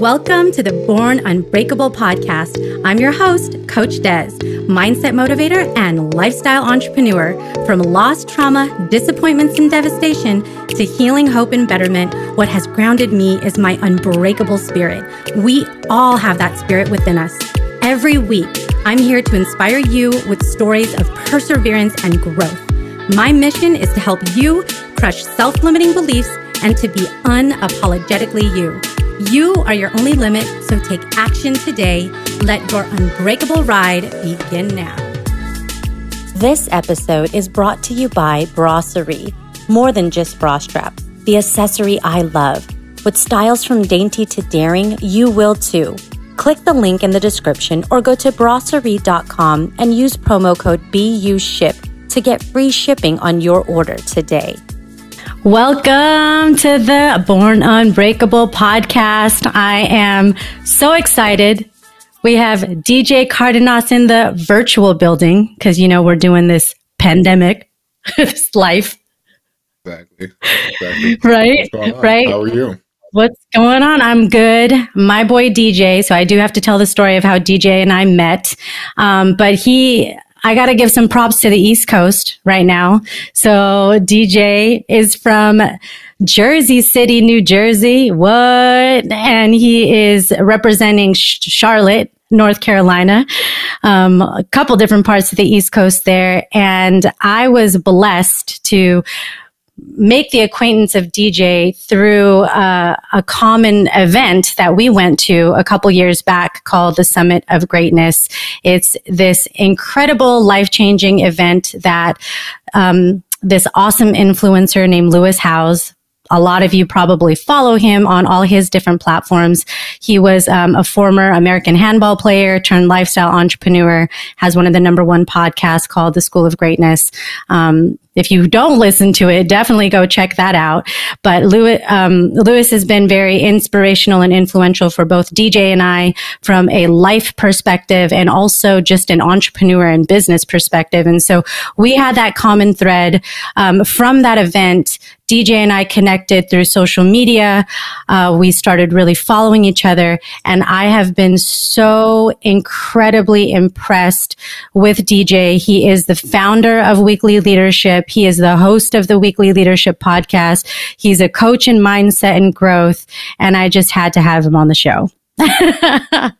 Welcome to the Born Unbreakable podcast. I'm your host, Coach Des, mindset motivator and lifestyle entrepreneur. From lost trauma, disappointments, and devastation to healing, hope, and betterment, what has grounded me is my unbreakable spirit. We all have that spirit within us. Every week, I'm here to inspire you with stories of perseverance and growth. My mission is to help you crush self limiting beliefs and to be unapologetically you. You are your only limit, so take action today. Let your unbreakable ride begin now. This episode is brought to you by Brasserie, more than just bra straps, the accessory I love. With styles from dainty to daring, you will too. Click the link in the description or go to brasserie.com and use promo code BUSHIP to get free shipping on your order today. Welcome to the Born Unbreakable podcast. I am so excited. We have DJ Cardenas in the virtual building because, you know, we're doing this pandemic, this life. Exactly. exactly. Right. Right. How are you? What's going on? I'm good. My boy DJ. So I do have to tell the story of how DJ and I met. Um, but he I got to give some props to the East Coast right now. So DJ is from Jersey City, New Jersey. What? And he is representing Charlotte, North Carolina, um, a couple different parts of the East Coast there. And I was blessed to make the acquaintance of DJ through uh, a common event that we went to a couple years back called the Summit of Greatness. It's this incredible life changing event that um, this awesome influencer named Lewis Howes a lot of you probably follow him on all his different platforms. He was um, a former American handball player turned lifestyle entrepreneur, has one of the number one podcasts called The School of Greatness. Um, if you don't listen to it, definitely go check that out. But Lewis, um, Lewis has been very inspirational and influential for both DJ and I from a life perspective and also just an entrepreneur and business perspective. And so we had that common thread um, from that event. DJ and I connected through social media. Uh, we started really following each other, and I have been so incredibly impressed with DJ. He is the founder of Weekly Leadership. He is the host of the Weekly Leadership podcast. He's a coach in mindset and growth. And I just had to have him on the show. well,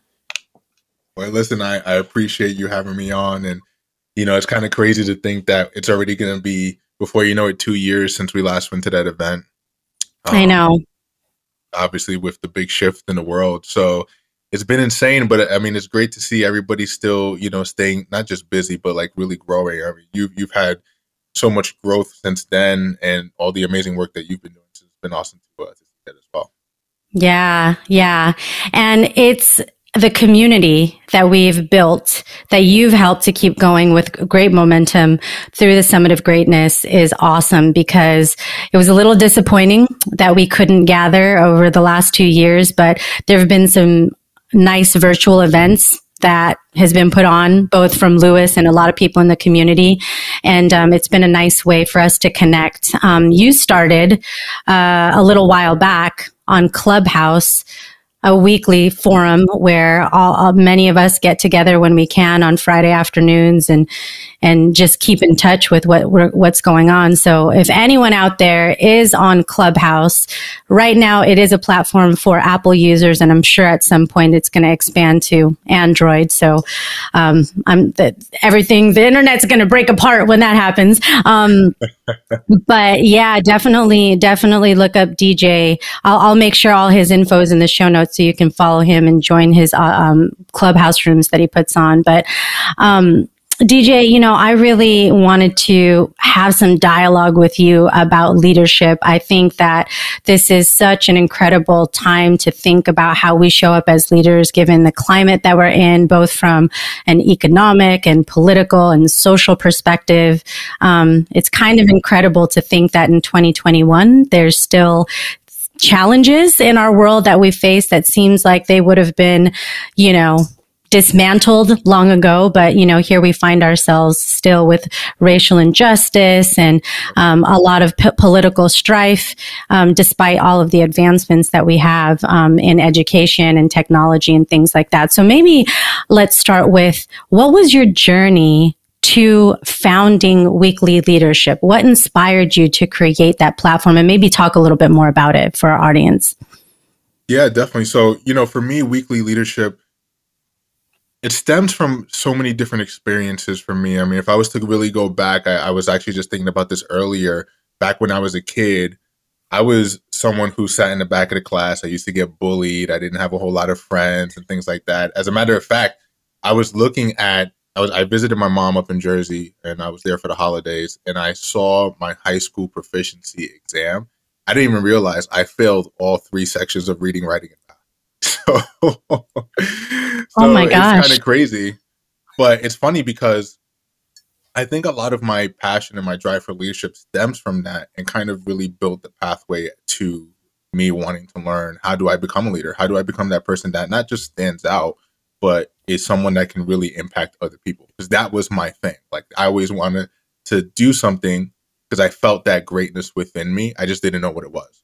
listen, I, I appreciate you having me on. And, you know, it's kind of crazy to think that it's already going to be, before you know it, two years since we last went to that event. Um, I know. Obviously, with the big shift in the world. So, it's been insane, but I mean, it's great to see everybody still, you know, staying not just busy, but like really growing. I mean, you've you've had so much growth since then and all the amazing work that you've been doing. So it's been awesome to, uh, to see that as well. Yeah, yeah. And it's the community that we've built that you've helped to keep going with great momentum through the Summit of Greatness is awesome because it was a little disappointing that we couldn't gather over the last two years, but there have been some nice virtual events that has been put on both from Lewis and a lot of people in the community. And um, it's been a nice way for us to connect. Um, you started uh, a little while back on Clubhouse a weekly forum where all, all, many of us get together when we can on Friday afternoons and and just keep in touch with what what's going on. So if anyone out there is on Clubhouse right now, it is a platform for Apple users, and I'm sure at some point it's going to expand to Android. So um, I'm the, everything the internet's going to break apart when that happens. Um, but yeah, definitely, definitely look up DJ. I'll, I'll make sure all his info is in the show notes so you can follow him and join his uh, um, clubhouse rooms that he puts on. But um, DJ, you know, I really wanted to have some dialogue with you about leadership. I think that this is such an incredible time to think about how we show up as leaders given the climate that we're in, both from an economic and political and social perspective. Um, it's kind of incredible to think that in 2021, there's still challenges in our world that we face that seems like they would have been, you know, dismantled long ago, but you know, here we find ourselves still with racial injustice and um, a lot of p- political strife, um, despite all of the advancements that we have um, in education and technology and things like that. So maybe let's start with what was your journey to founding weekly leadership? What inspired you to create that platform and maybe talk a little bit more about it for our audience? Yeah, definitely. So, you know, for me, weekly leadership, it stems from so many different experiences for me. I mean, if I was to really go back, I, I was actually just thinking about this earlier. Back when I was a kid, I was someone who sat in the back of the class. I used to get bullied. I didn't have a whole lot of friends and things like that. As a matter of fact, I was looking at I was I visited my mom up in Jersey and I was there for the holidays and I saw my high school proficiency exam. I didn't even realize I failed all three sections of reading, writing, and. So, so oh my gosh. it's kind of crazy. But it's funny because I think a lot of my passion and my drive for leadership stems from that and kind of really built the pathway to me wanting to learn how do I become a leader? How do I become that person that not just stands out, but is someone that can really impact other people because that was my thing like i always wanted to do something because i felt that greatness within me i just didn't know what it was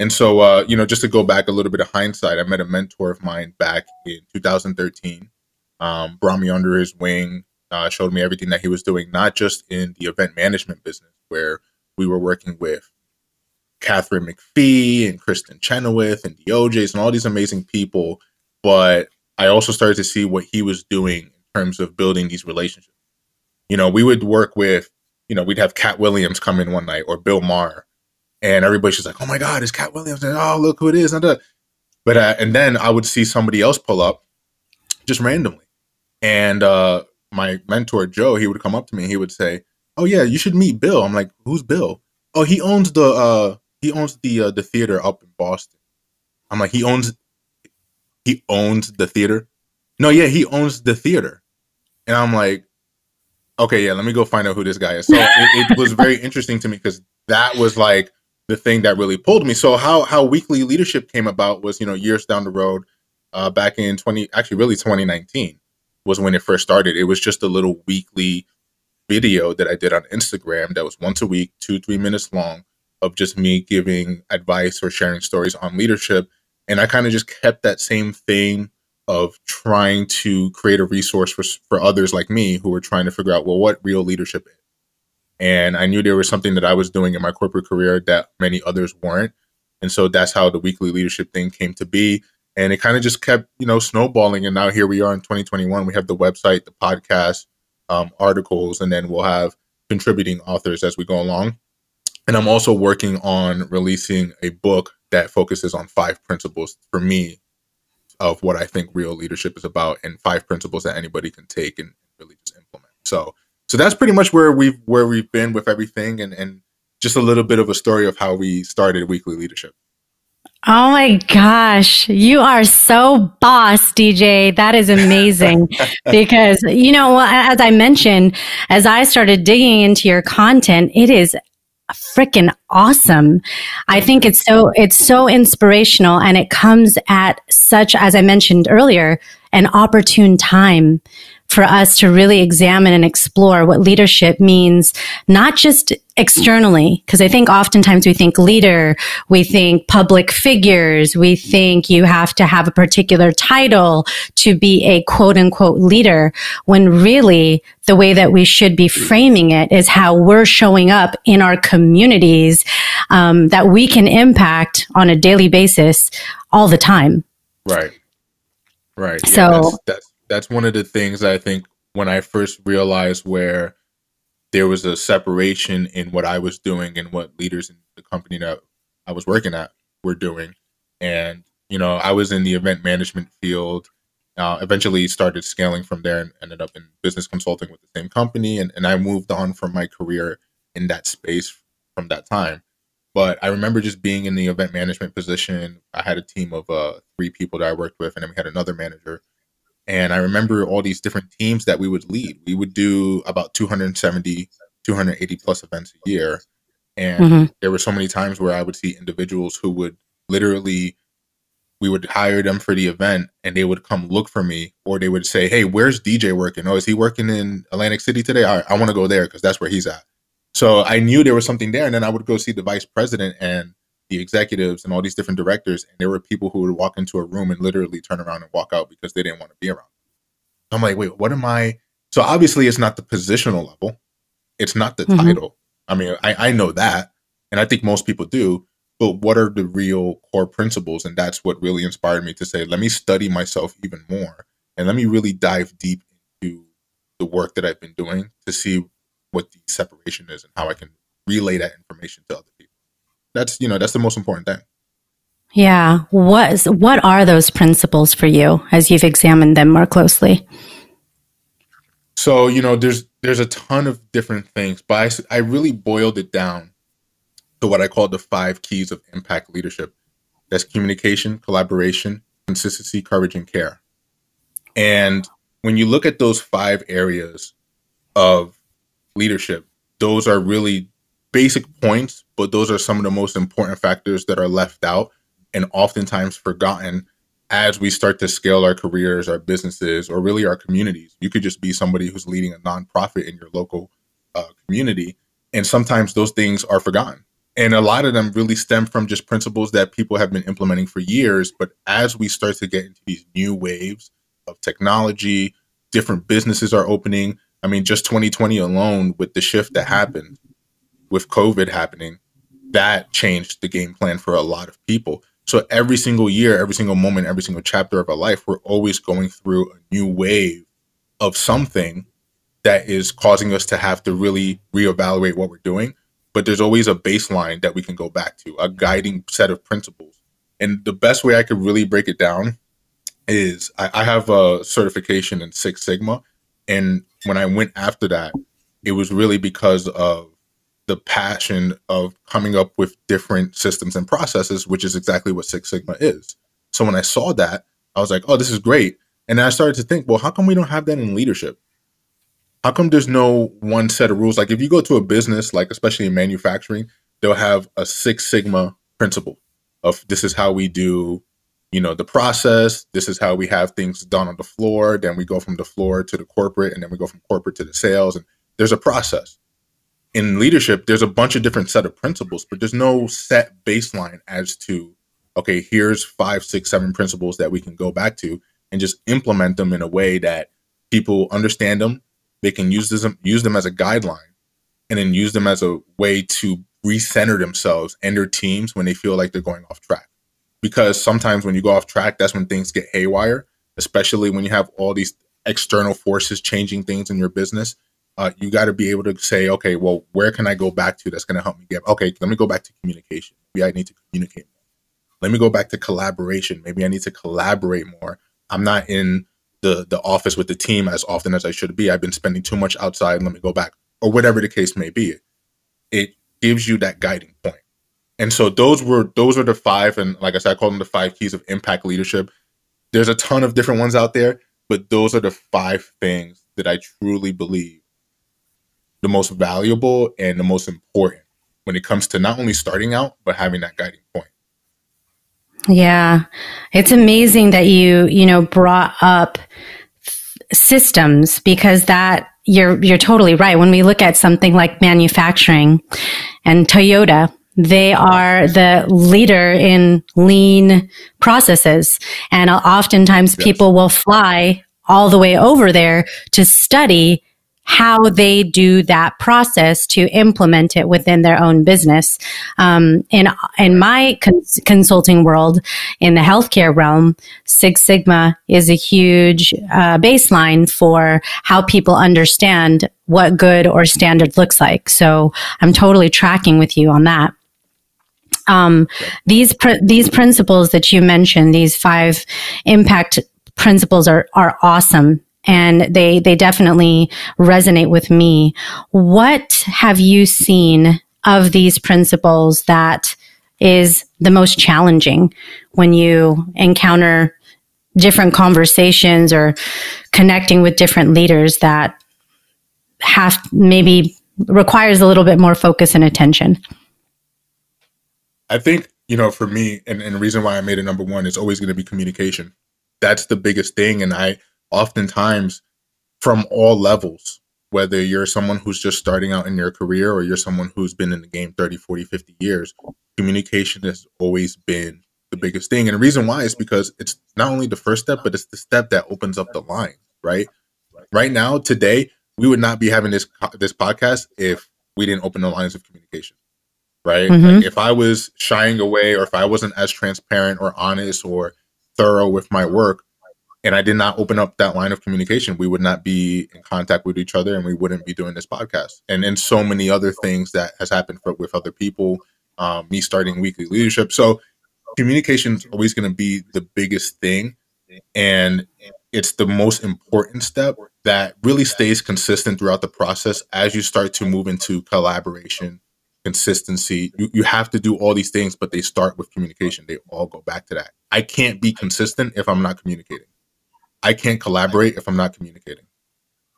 and so uh, you know just to go back a little bit of hindsight i met a mentor of mine back in 2013 um, brought me under his wing uh, showed me everything that he was doing not just in the event management business where we were working with Katharine McPhee and Kristin Chenoweth and the O'Jays and all these amazing people, but I also started to see what he was doing in terms of building these relationships. You know, we would work with, you know, we'd have Katt Williams come in one night or Bill Maher, and everybody's just like, "Oh my God, it's Katt Williams!" And oh, look who it is! But uh, and then I would see somebody else pull up, just randomly, and uh, my mentor Joe, he would come up to me, and he would say, "Oh yeah, you should meet Bill." I'm like, "Who's Bill?" Oh, he owns the uh, he owns the uh, the theater up in Boston. I'm like, he owns he owns the theater. No, yeah, he owns the theater. And I'm like, okay, yeah, let me go find out who this guy is. So it, it was very interesting to me because that was like the thing that really pulled me. So how how weekly leadership came about was, you know, years down the road, uh, back in 20, actually really 2019 was when it first started. It was just a little weekly video that I did on Instagram that was once a week, two, three minutes long of just me giving advice or sharing stories on leadership and I kind of just kept that same thing of trying to create a resource for for others like me who were trying to figure out well what real leadership is. And I knew there was something that I was doing in my corporate career that many others weren't. And so that's how the weekly leadership thing came to be. And it kind of just kept, you know, snowballing. And now here we are in 2021. We have the website, the podcast, um, articles, and then we'll have contributing authors as we go along. And I'm also working on releasing a book that focuses on five principles for me of what I think real leadership is about and five principles that anybody can take and really just implement. So so that's pretty much where we've where we've been with everything and and just a little bit of a story of how we started weekly leadership. Oh my gosh, you are so boss, DJ. That is amazing. because, you know, as I mentioned, as I started digging into your content, it is freaking awesome. I think it's so, it's so inspirational and it comes at such, as I mentioned earlier, an opportune time for us to really examine and explore what leadership means, not just externally, because I think oftentimes we think leader, we think public figures, we think you have to have a particular title to be a quote unquote leader, when really the way that we should be framing it is how we're showing up in our communities um, that we can impact on a daily basis all the time. Right. Right. Yeah, so that's, that's that's one of the things I think when I first realized where there was a separation in what I was doing and what leaders in the company that I was working at were doing. And, you know, I was in the event management field, uh, eventually started scaling from there and ended up in business consulting with the same company. And, and I moved on from my career in that space from that time. But I remember just being in the event management position. I had a team of uh, three people that I worked with, and then we had another manager and I remember all these different teams that we would lead. We would do about 270, 280 plus events a year. And mm-hmm. there were so many times where I would see individuals who would literally we would hire them for the event and they would come look for me or they would say, Hey, where's DJ working? Oh, is he working in Atlantic City today? I want to go there because that's where he's at. So I knew there was something there. And then I would go see the vice president and the executives and all these different directors. And there were people who would walk into a room and literally turn around and walk out because they didn't want to be around. I'm like, wait, what am I? So obviously it's not the positional level. It's not the mm-hmm. title. I mean, I, I know that. And I think most people do but what are the real core principles? And that's what really inspired me to say, let me study myself even more and let me really dive deep into the work that I've been doing to see what the separation is and how I can relay that information to other people. That's, you know, that's the most important thing. Yeah. What, what are those principles for you as you've examined them more closely? So, you know, there's, there's a ton of different things, but I, I really boiled it down to what I call the five keys of impact leadership. That's communication, collaboration, consistency, courage, and care. And when you look at those five areas of leadership, those are really basic points, but those are some of the most important factors that are left out and oftentimes forgotten as we start to scale our careers, our businesses, or really our communities. You could just be somebody who's leading a nonprofit in your local uh, community. And sometimes those things are forgotten and a lot of them really stem from just principles that people have been implementing for years but as we start to get into these new waves of technology different businesses are opening i mean just 2020 alone with the shift that happened with covid happening that changed the game plan for a lot of people so every single year every single moment every single chapter of our life we're always going through a new wave of something that is causing us to have to really reevaluate what we're doing but there's always a baseline that we can go back to, a guiding set of principles. And the best way I could really break it down is I, I have a certification in Six Sigma. And when I went after that, it was really because of the passion of coming up with different systems and processes, which is exactly what Six Sigma is. So when I saw that, I was like, oh, this is great. And I started to think, well, how come we don't have that in leadership? how come there's no one set of rules? Like if you go to a business, like especially in manufacturing, they'll have a Six Sigma principle of this is how we do, you know, the process. This is how we have things done on the floor. Then we go from the floor to the corporate, and then we go from corporate to the sales. And there's a process. In leadership, there's a bunch of different set of principles, but there's no set baseline as to, okay, here's five, six, seven principles that we can go back to and just implement them in a way that people understand them they can use them use them as a guideline and then use them as a way to recenter themselves and their teams when they feel like they're going off track. Because sometimes when you go off track, that's when things get haywire, especially when you have all these external forces changing things in your business. Uh, you got to be able to say, okay, well, where can I go back to that's going to help me get? Okay, let me go back to communication. Maybe I need to communicate more. Let me go back to collaboration. Maybe I need to collaborate more. I'm not in the the office with the team as often as I should be. I've been spending too much outside. Let me go back, or whatever the case may be. It gives you that guiding point. And so those were those were the five, and like I said, I call them the five keys of impact leadership. There's a ton of different ones out there, but those are the five things that I truly believe the most valuable and the most important when it comes to not only starting out but having that guiding point. Yeah. It's amazing that you, you know, brought up systems because that you're you're totally right. When we look at something like manufacturing and Toyota, they are the leader in lean processes. And oftentimes yes. people will fly all the way over there to study how they do that process to implement it within their own business. Um, in in my cons- consulting world, in the healthcare realm, Six Sigma is a huge uh, baseline for how people understand what good or standard looks like. So I'm totally tracking with you on that. Um, these pr- these principles that you mentioned, these five impact principles are are awesome and they they definitely resonate with me. What have you seen of these principles that is the most challenging when you encounter different conversations or connecting with different leaders that have maybe requires a little bit more focus and attention? I think you know, for me, and, and the reason why I made it number one is always going to be communication. That's the biggest thing. And I oftentimes, from all levels, whether you're someone who's just starting out in your career or you're someone who's been in the game 30, 40, 50 years, communication has always been the biggest thing. And the reason why is because it's not only the first step, but it's the step that opens up the line, right? Right now, today, we would not be having this this podcast if we didn't open the lines of communication, right? Mm-hmm. Like if I was shying away or if I wasn't as transparent or honest or thorough with my work, and I did not open up that line of communication, we would not be in contact with each other and we wouldn't be doing this podcast. And and so many other things that has happened for, with other people, um, me starting weekly leadership. So communication is always going to be the biggest thing. And it's the most important step that really stays consistent throughout the process as you start to move into collaboration, consistency. You, you have to do all these things, but they start with communication. They all go back to that. I can't be consistent if I'm not communicating. I can't collaborate if I'm not communicating.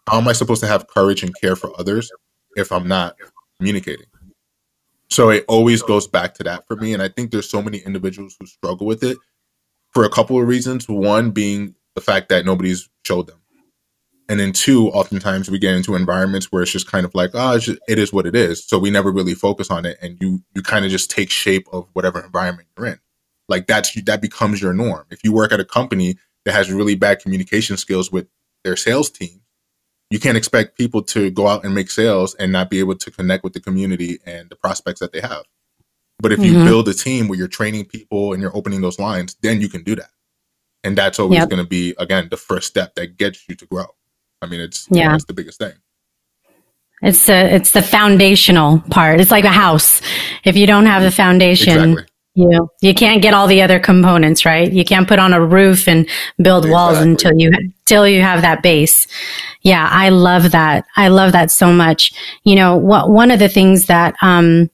How am I supposed to have courage and care for others if I'm not communicating? So it always goes back to that for me. And I think there's so many individuals who struggle with it for a couple of reasons. One being the fact that nobody's showed them. And then two, oftentimes we get into environments where it's just kind of like, oh, it is what it is. So we never really focus on it. And you, you kind of just take shape of whatever environment you're in. Like that's, that becomes your norm. If you work at a company that has really bad communication skills with their sales team, you can't expect people to go out and make sales and not be able to connect with the community and the prospects that they have. But if mm-hmm. you build a team where you're training people and you're opening those lines, then you can do that. And that's always yep. going to be, again, the first step that gets you to grow. I mean, it's, yeah, you know, that's the biggest thing. It's the, it's the foundational part. It's like a house. If you don't have the foundation, exactly. You you can't get all the other components, right? You can't put on a roof and build exactly. walls until you until you have that base. Yeah, I love that. I love that so much. You know, what one of the things that um,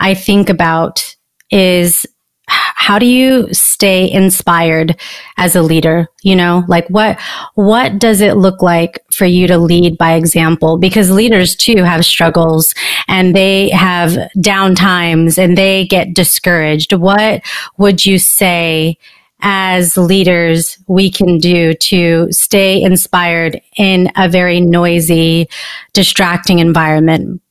I think about is how do you stay inspired as a leader? You know, like what, what does it look like for you to lead by example? Because leaders too have struggles and they have down times and they get discouraged. What would you say as leaders we can do to stay inspired in a very noisy, distracting environment?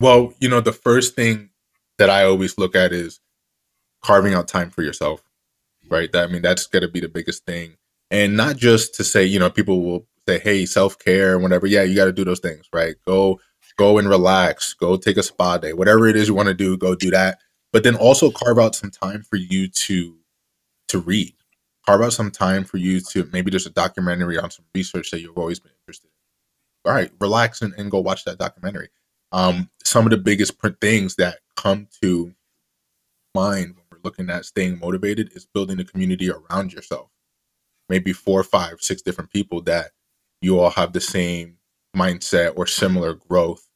Well, you know, the first thing that I always look at is carving out time for yourself, right? That I mean, that's going to be the biggest thing, and not just to say, you know, people will say, "Hey, self care and whatever." Yeah, you got to do those things, right? Go, go and relax. Go take a spa day, whatever it is you want to do. Go do that, but then also carve out some time for you to to read. Carve out some time for you to maybe there's a documentary on some research that you've always been interested in. All right, relax and, and go watch that documentary. Um, some of the biggest things that come to mind when we're looking at staying motivated is building a community around yourself. Maybe four, five, six different people that you all have the same mindset or similar growth.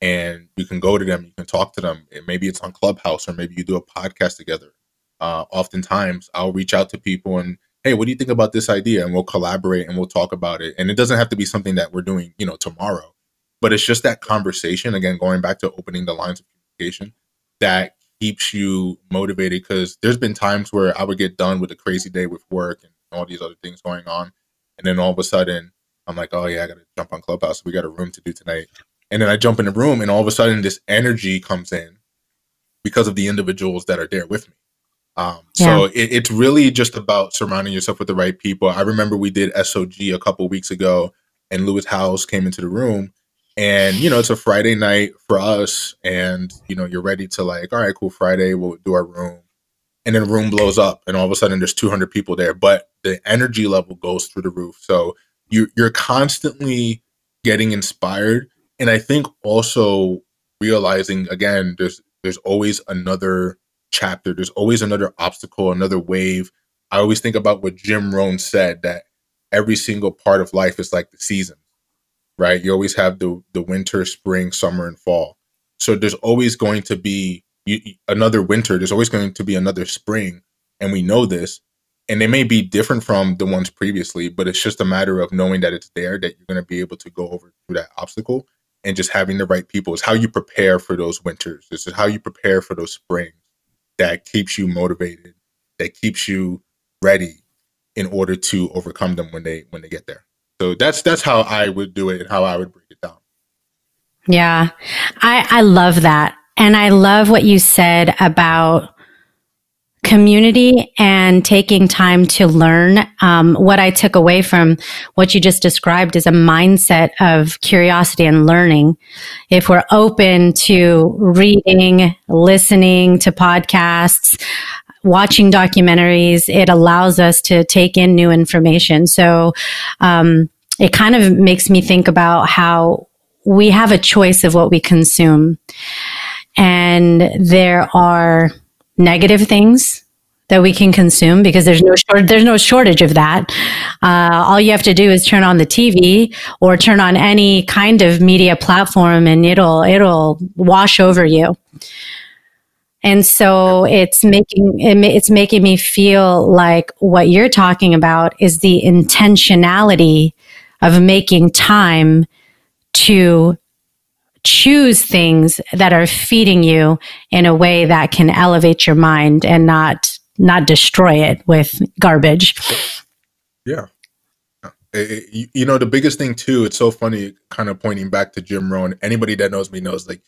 And you can go to them, you can talk to them. Maybe it's on Clubhouse or maybe you do a podcast together. Uh, oftentimes, I'll reach out to people and, hey, what do you think about this idea? And we'll collaborate and we'll talk about it. And it doesn't have to be something that we're doing, you know, tomorrow, but it's just that conversation. Again, going back to opening the lines of communication that keeps you motivated because there's been times where I would get done with a crazy day with work and all these other things going on. And then all of a sudden, I'm like, oh, yeah, I got to jump on Clubhouse. We got a room to do tonight. And then I jump in the room, and all of a sudden, this energy comes in because of the individuals that are there with me. Um, yeah. So it, it's really just about surrounding yourself with the right people. I remember we did SOG a couple weeks ago, and Lewis Howes came into the room, and you know it's a friday night for us and you know you're ready to like all right cool friday we'll do our room and then room blows up and all of a sudden there's 200 people there but the energy level goes through the roof so you you're constantly getting inspired and i think also realizing again there's there's always another chapter there's always another obstacle another wave i always think about what jim rohn said that every single part of life is like the season right? You always have the the winter, spring, summer, and fall. So there's always going to be another winter. There's always going to be another spring, and we know this. And they may be different from the ones previously, but it's just a matter of knowing that it's there, that you're going to be able to go over through that obstacle, and just having the right people is how you prepare for those winters. This is how you prepare for those springs. that keeps you motivated, that keeps you ready in order to overcome them when they when they get there. So that's that's how I would do it and how I would break it down. Yeah. I I love that. And I love what you said about community and taking time to learn. Um, what I took away from what you just described is a mindset of curiosity and learning. If we're open to reading, listening to podcasts, watching documentaries, it allows us to take in new information. So, um, it kind of makes me think about how we have a choice of what we consume. And there are negative things that we can consume because there's no short, there's no shortage of that. Uh, all you have to do is turn on the TV or turn on any kind of media platform, and it'll it'll wash over you. And so it's making it's making me feel like what you're talking about is the intentionality of making time to choose things that are feeding you in a way that can elevate your mind and not not destroy it with garbage. Yeah. Uh, eh, eh, you know the biggest thing too it's so funny kind of pointing back to jim rohn anybody that knows me knows like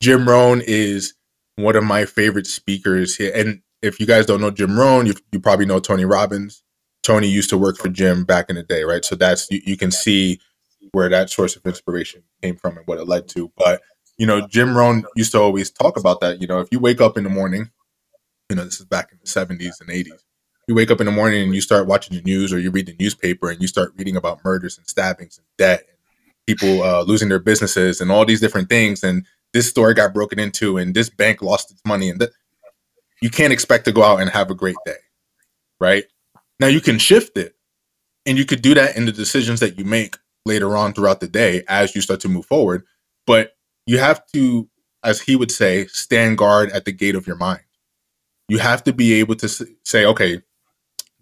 jim rohn is one of my favorite speakers here and if you guys don't know jim rohn you, you probably know tony robbins tony used to work for jim back in the day right so that's you, you can see where that source of inspiration came from and what it led to. But you know, Jim Rohn used to always talk about that. You know, if you wake up in the morning, you know, this is back in the seventies and eighties. You wake up in the morning and you start watching the news or you read the newspaper and you start reading about murders and stabbings and debt and people uh, losing their businesses and all these different things. And this store got broken into and this bank lost its money and that you can't expect to go out and have a great day, right? Now you can shift it and you could do that in the decisions that you make later on throughout the day as you start to move forward. But you have to, as he would say, stand guard at the gate of your mind. You have to be able to say, okay,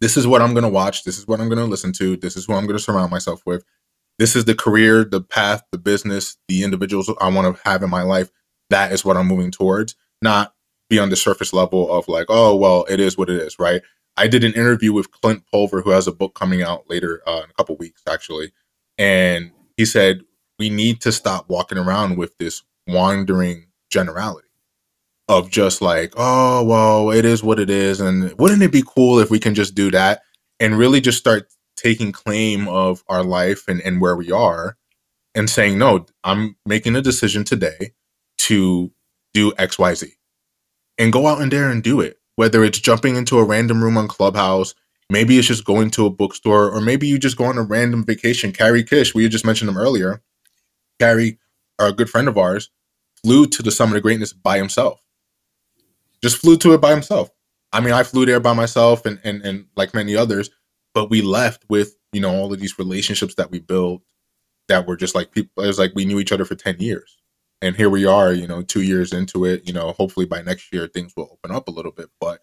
this is what I'm going to watch. This is what I'm going to listen to. This is who I'm going to surround myself with. This is the career, the path, the business, the individuals I want to have in my life. That is what I'm moving towards, not be on the surface level of like, oh, well, it is what it is, right? I did an interview with Clint Pulver, who has a book coming out later uh, in a couple weeks, actually. And he said, we need to stop walking around with this wandering generality of just like, oh, well, it is what it is. And wouldn't it be cool if we can just do that and really just start taking claim of our life and, and where we are and saying, no, I'm making a decision today to do XYZ and go out in there and do it. Whether it's jumping into a random room on Clubhouse, Maybe it's just going to a bookstore, or maybe you just go on a random vacation. Carrie Kish, we just mentioned him earlier. Carrie, a good friend of ours, flew to the Summit of Greatness by himself. Just flew to it by himself. I mean, I flew there by myself and, and, and like many others, but we left with, you know, all of these relationships that we built that were just like people, it was like we knew each other for 10 years. And here we are, you know, two years into it. You know, hopefully by next year things will open up a little bit. But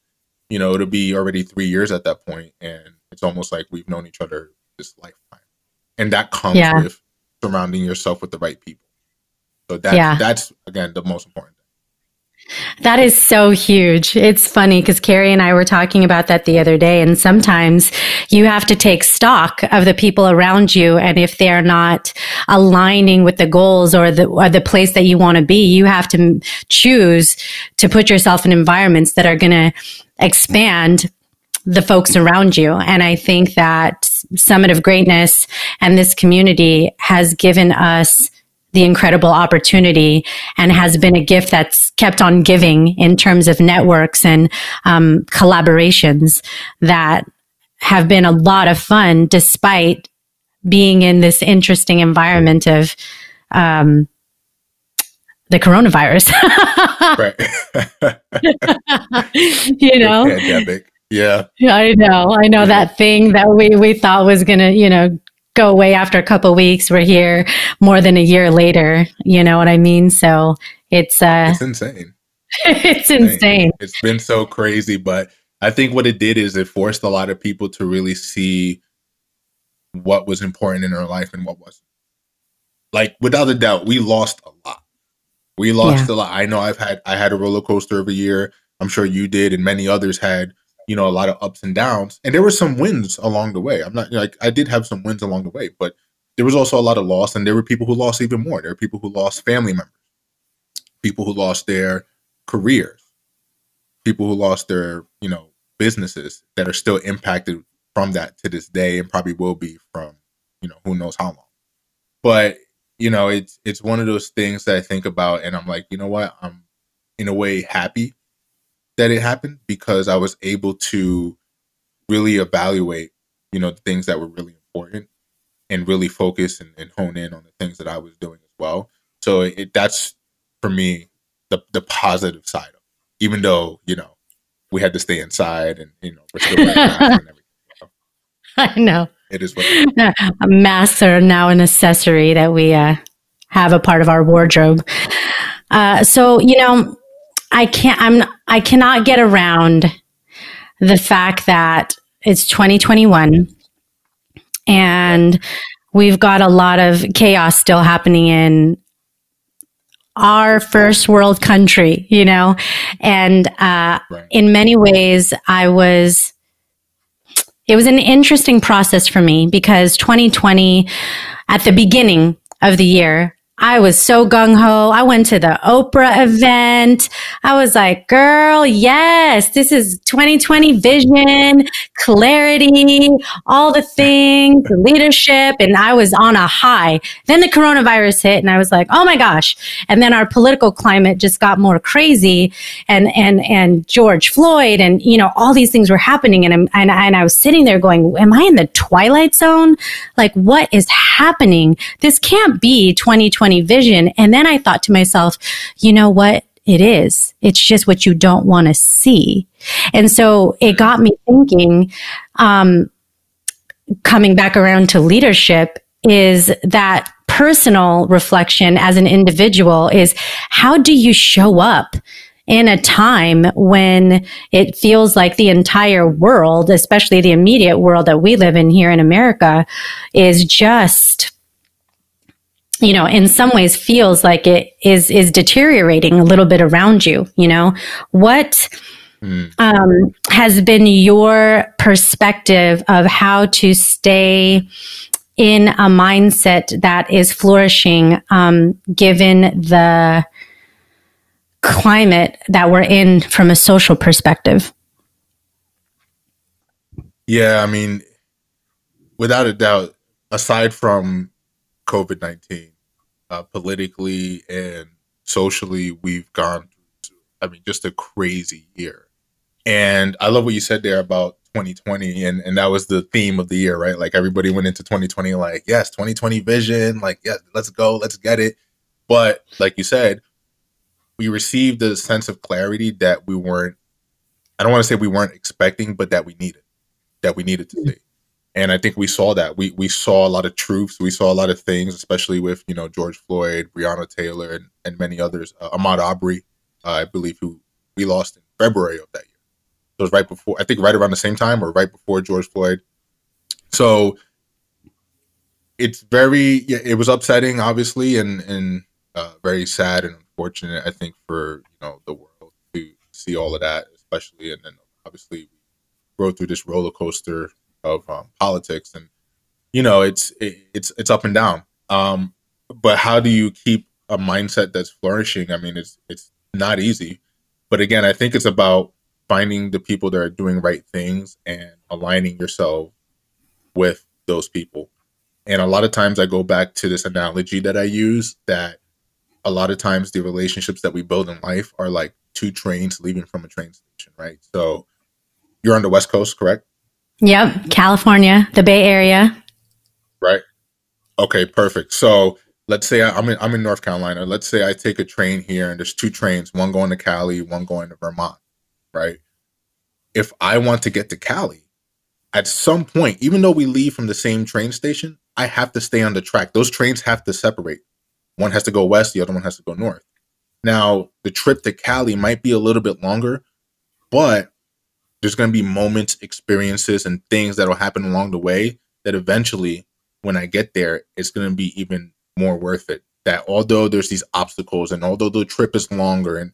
you know, it'll be already three years at that point, and it's almost like we've known each other this lifetime, and that comes yeah. with surrounding yourself with the right people. So that yeah. that's again the most important. That is so huge. It's funny because Carrie and I were talking about that the other day. And sometimes you have to take stock of the people around you. And if they're not aligning with the goals or the, or the place that you want to be, you have to choose to put yourself in environments that are going to expand the folks around you. And I think that Summit of Greatness and this community has given us the incredible opportunity and has been a gift that's kept on giving in terms of networks and um, collaborations that have been a lot of fun despite being in this interesting environment of um, the coronavirus. you know, pandemic. Yeah. I know. I know that thing that we, we thought was going to, you know, go away after a couple weeks. We're here more than a year later. You know what I mean? So it's, uh, it's insane. it's insane. It's been so crazy, but I think what it did is it forced a lot of people to really see what was important in their life and what wasn't. Like without a doubt, we lost a lot we lost yeah. a lot. I know I've had I had a roller coaster of a year. I'm sure you did, and many others had, you know, a lot of ups and downs. And there were some wins along the way. I'm not like I did have some wins along the way, but there was also a lot of loss, and there were people who lost even more. There were people who lost family members, people who lost their careers, people who lost their, you know, businesses that are still impacted from that to this day and probably will be from, you know, who knows how long. But, you know, it's it's one of those things that I think about and I'm like, you know what? I'm in a way happy that it happened because I was able to really evaluate, you know, the things that were really important and really focus and, and hone in on the things that I was doing as well. So it, that's for me the the positive side of it. Even though, you know, we had to stay inside and you know, we're still and everything. I know. It is what masks are now an accessory that we uh, have a part of our wardrobe. Uh, so you know, I can't. I'm. I cannot get around the fact that it's 2021 and we've got a lot of chaos still happening in our first world country, you know? And uh, right. in many ways, I was, it was an interesting process for me because 2020, at the beginning of the year, I was so gung ho. I went to the Oprah event. I was like, girl, yes, this is 2020 vision, clarity, all the things, leadership. And I was on a high. Then the coronavirus hit and I was like, oh my gosh. And then our political climate just got more crazy and, and, and George Floyd and, you know, all these things were happening. And, and, and I was sitting there going, am I in the twilight zone? Like, what is happening? This can't be 2020 vision. And then I thought to myself, you know what? It is. It's just what you don't want to see. And so it got me thinking, um, coming back around to leadership is that personal reflection as an individual is how do you show up in a time when it feels like the entire world, especially the immediate world that we live in here in America, is just you know, in some ways feels like it is, is deteriorating a little bit around you, you know, what, mm. um, has been your perspective of how to stay in a mindset that is flourishing, um, given the climate that we're in from a social perspective? Yeah, I mean, without a doubt, aside from COVID 19, uh, politically and socially, we've gone through, I mean, just a crazy year. And I love what you said there about 2020 and, and that was the theme of the year, right? Like everybody went into 2020 like, yes, 2020 vision, like, yeah, let's go, let's get it. But like you said, we received a sense of clarity that we weren't I don't want to say we weren't expecting, but that we needed, that we needed to see and I think we saw that. We we saw a lot of truths. We saw a lot of things, especially with you know George Floyd, Breonna Taylor, and, and many others. Uh, Ahmaud Arbery, uh, I believe, who we lost in February of that year. So it was right before, I think, right around the same time or right before George Floyd. So it's very, it was upsetting, obviously, and and uh, very sad and unfortunate. I think for you know the world to see all of that, especially, and then obviously we go through this roller coaster of um, politics, and you know, it's it, it's it's up and down. Um, but how do you keep a mindset that's flourishing? I mean, it's it's not easy. But again, I think it's about finding the people that are doing right things and aligning yourself with those people. And a lot of times I go back to this analogy that I use that a lot of times the relationships that we build in life are like two trains leaving from a train station, right? So you're on the West Coast, correct? Yep, California, the Bay Area. Right. Okay, perfect. So let's say I'm in I'm in North Carolina. Let's say I take a train here and there's two trains, one going to Cali, one going to Vermont, right? If I want to get to Cali, at some point, even though we leave from the same train station, I have to stay on the track. Those trains have to separate. One has to go west, the other one has to go north. Now, the trip to Cali might be a little bit longer, but there's going to be moments, experiences, and things that will happen along the way that eventually, when I get there, it's going to be even more worth it. That although there's these obstacles and although the trip is longer and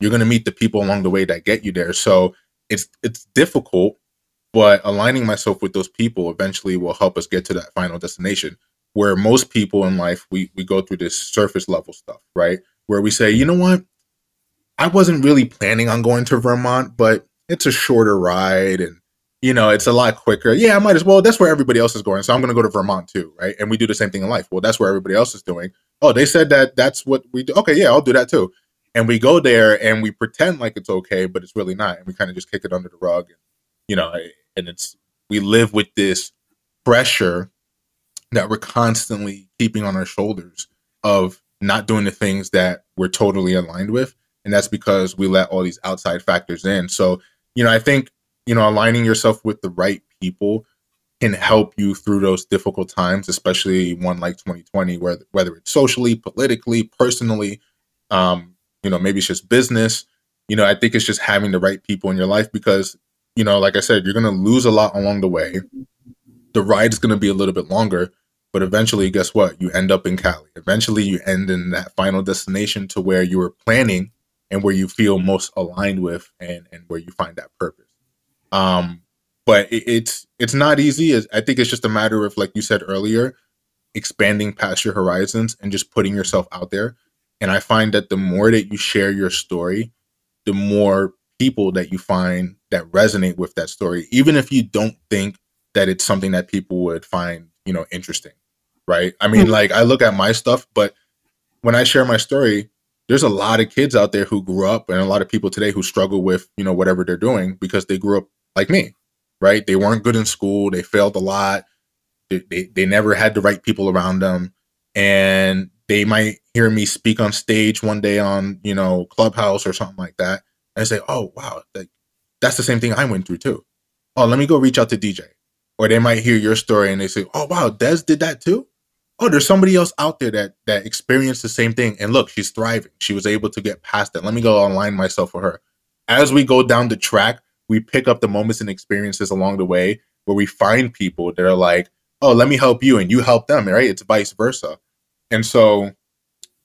you're going to meet the people along the way that get you there. So it's it's difficult, but aligning myself with those people eventually will help us get to that final destination. Where most people in life we we go through this surface level stuff, right? Where we say, you know what, I wasn't really planning on going to Vermont, but it's a shorter ride and you know, it's a lot quicker. Yeah, I might as well. That's where everybody else is going. So I'm going to go to Vermont too, right? And we do the same thing in life. Well, that's where everybody else is doing. Oh, they said that that's what we do. Okay, yeah, I'll do that too. And we go there and we pretend like it's okay, but it's really not. And we kind of just kick it under the rug. And, you know, and it's, we live with this pressure that we're constantly keeping on our shoulders of not doing the things that we're totally aligned with. And that's because we let all these outside factors in. So, you know, I think you know, aligning yourself with the right people can help you through those difficult times, especially one like 2020, where whether it's socially, politically, personally, um, you know, maybe it's just business. You know, I think it's just having the right people in your life because, you know, like I said, you're to lose a lot along the way. The ride is to be a little bit longer, but eventually, guess what? You end up in Cali. Eventually, you end in that final destination to where you were planning and where you feel most aligned with and, and where you find that purpose. Um, but it, it's it's not easy. I think it's just a matter of, like you said earlier, expanding past your horizons and just putting yourself out there. And I find that the more that you share your story, the more people that you find that resonate with that story, even if you don't think that it's something that people would find, you know, interesting. Right. I mean, mm-hmm. like I look at my stuff, but when I share my story, there's a lot of kids out there who grew up and a lot of people today who struggle with, you know, whatever they're doing because they grew up like me, right? They weren't good in school. They failed a lot. They, they, they never had the right people around them. And they might hear me speak on stage one day on, you know, Clubhouse or something like that. And say, oh, wow, like, that's the same thing I went through too. Oh, let me go reach out to DJ. Or they might hear your story and they say, oh, wow, Des did that too. Oh, there's somebody else out there that that experienced the same thing. And look, she's thriving. She was able to get past it. Let me go align myself with her. As we go down the track, we pick up the moments and experiences along the way where we find people that are like, oh, let me help you and you help them, right? It's vice versa. And so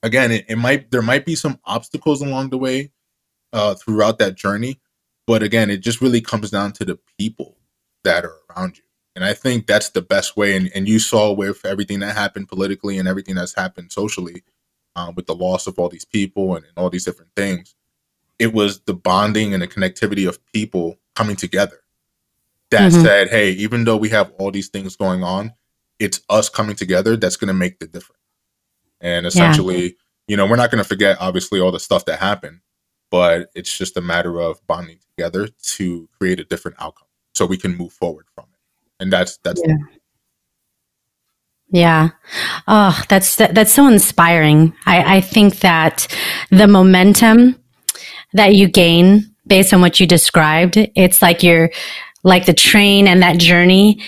again, it, it might there might be some obstacles along the way uh, throughout that journey, but again, it just really comes down to the people that are around you. And I think that's the best way. And, and you saw with everything that happened politically and everything that's happened socially, um, with the loss of all these people and, and all these different things, it was the bonding and the connectivity of people coming together that mm-hmm. said, hey, even though we have all these things going on, it's us coming together that's going to make the difference. And essentially, yeah. you know, we're not going to forget, obviously, all the stuff that happened, but it's just a matter of bonding together to create a different outcome so we can move forward from. And that's, that's, yeah. Yeah. Oh, that's that's so inspiring. I, I think that the momentum that you gain based on what you described. It's like you're like the train and that journey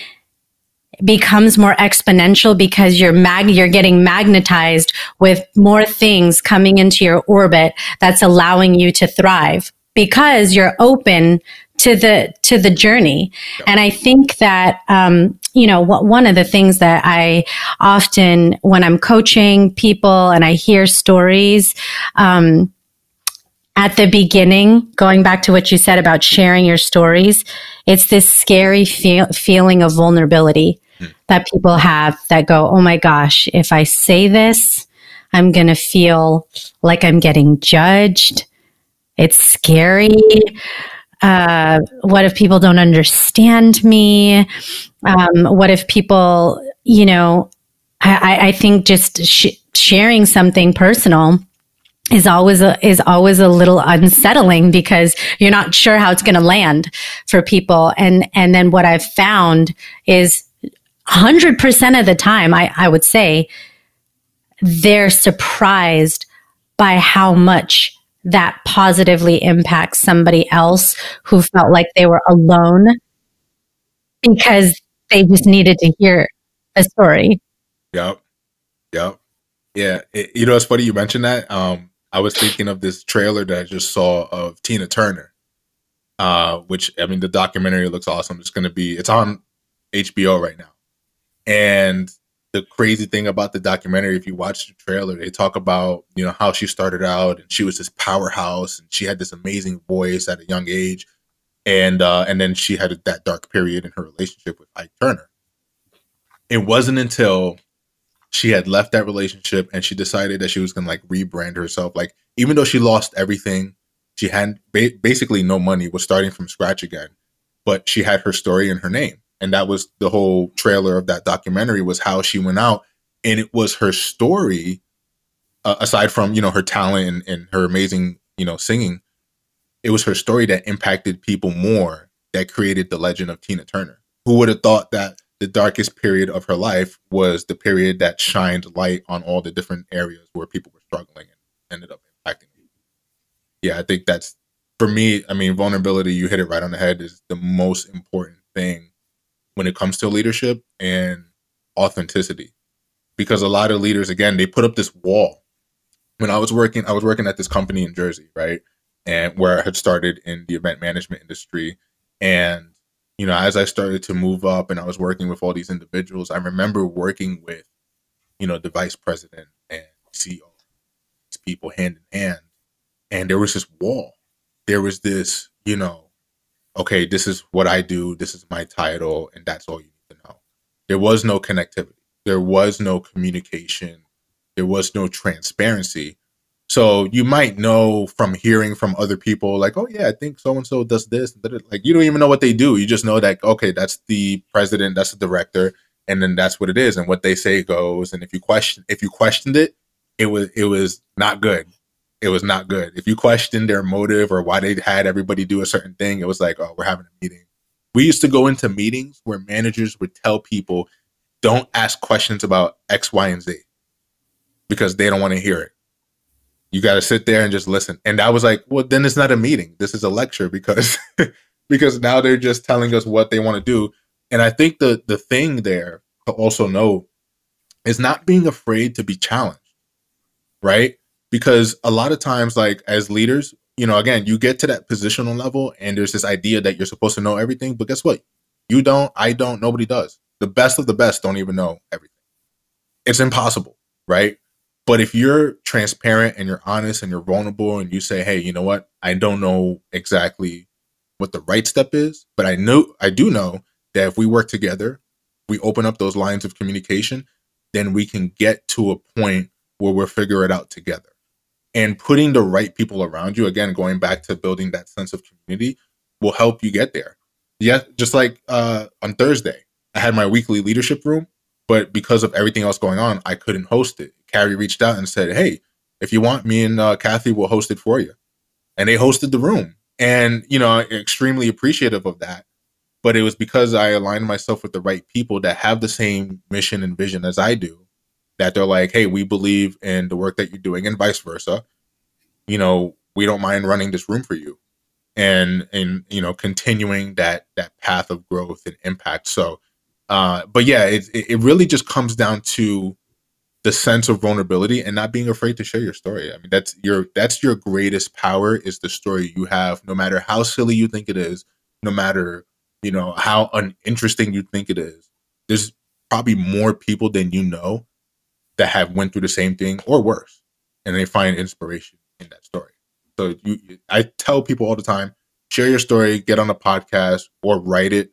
becomes more exponential because you're mag you're getting magnetized with more things coming into your orbit that's allowing you to thrive because you're open to the to the journey and i think that um, you know what, one of the things that i often when i'm coaching people and i hear stories um, at the beginning, going back to what you said about sharing your stories, it's this scary feel, feeling of vulnerability mm. that people have that go, Oh my gosh, if I say this, I'm going to feel like I'm getting judged. It's scary. Uh, what if people don't understand me? Um, what if people, you know, I, I think just sh- sharing something personal is always a, is always a little unsettling because you're not sure how it's going to land for people. And, and then what I've found is hundred percent of the time, I, I would say they're surprised by how much that positively impacts somebody else who felt like they were alone because they just needed to hear a story. Yep. Yep. Yeah. It, you know, it's funny you mentioned that. Um, I was thinking of this trailer that I just saw of Tina Turner, uh, which I mean, the documentary looks awesome. It's going to be, it's on HBO right now. And the crazy thing about the documentary, if you watch the trailer, they talk about you know how she started out and she was this powerhouse and she had this amazing voice at a young age, and uh, and then she had that dark period in her relationship with Ike Turner. It wasn't until she had left that relationship and she decided that she was gonna like rebrand herself. Like even though she lost everything, she had ba- basically no money, was starting from scratch again, but she had her story and her name and that was the whole trailer of that documentary was how she went out and it was her story uh, aside from you know her talent and, and her amazing you know singing it was her story that impacted people more that created the legend of tina turner who would have thought that the darkest period of her life was the period that shined light on all the different areas where people were struggling and ended up impacting people. yeah i think that's for me i mean vulnerability you hit it right on the head is the most important thing when it comes to leadership and authenticity. Because a lot of leaders, again, they put up this wall. When I was working, I was working at this company in Jersey, right? And where I had started in the event management industry. And, you know, as I started to move up and I was working with all these individuals, I remember working with, you know, the vice president and CEO, these people hand in hand. And there was this wall. There was this, you know, okay, this is what I do, this is my title, and that's all you need to know. There was no connectivity, there was no communication, there was no transparency. So you might know from hearing from other people, like, oh yeah, I think so and so does this. Like you don't even know what they do. You just know that okay, that's the president, that's the director, and then that's what it is, and what they say goes. And if you question, if you questioned it, it was it was not good it was not good. If you questioned their motive or why they had everybody do a certain thing, it was like, oh, we're having a meeting. We used to go into meetings where managers would tell people, don't ask questions about X, Y, and Z because they don't want to hear it. You got to sit there and just listen. And I was like, well, then it's not a meeting. This is a lecture because because now they're just telling us what they want to do. And I think the the thing there to also know is not being afraid to be challenged, right? Because a lot of times like as leaders you know again you get to that positional level and there's this idea that you're supposed to know everything but guess what? You don't i don't nobody does. The best of the best don't even know everything. It's impossible right? But if you're transparent and you're honest and you're vulnerable and you say hey you know what? I don't know exactly what the right step is but i know i do know that if we work together we open up those lines of communication then we can get to a point where we'll figure it out together and putting the right people around you again going back to building that sense of community will help you get there. Yeah just like uh, on thursday i had my weekly leadership room but because of everything else going on i couldn't host it. Carrie reached out and said hey if you want me and uh, kathy will host it for you. And they hosted the room. And you know extremely appreciative of that but it was because i aligned myself with the right people that have the same mission and vision as i do that they're like, hey, we believe in the work that you're doing, and vice versa. You know, we don't mind running this room for you, and and you know, continuing that that path of growth and impact. So, uh, but yeah, it it really just comes down to the sense of vulnerability and not being afraid to share your story. I mean, that's your that's your greatest power is the story you have, no matter how silly you think it is, no matter you know how uninteresting you think it is. There's probably more people than you know that have went through the same thing or worse, and they find inspiration in that story. So you, I tell people all the time, share your story, get on a podcast or write it,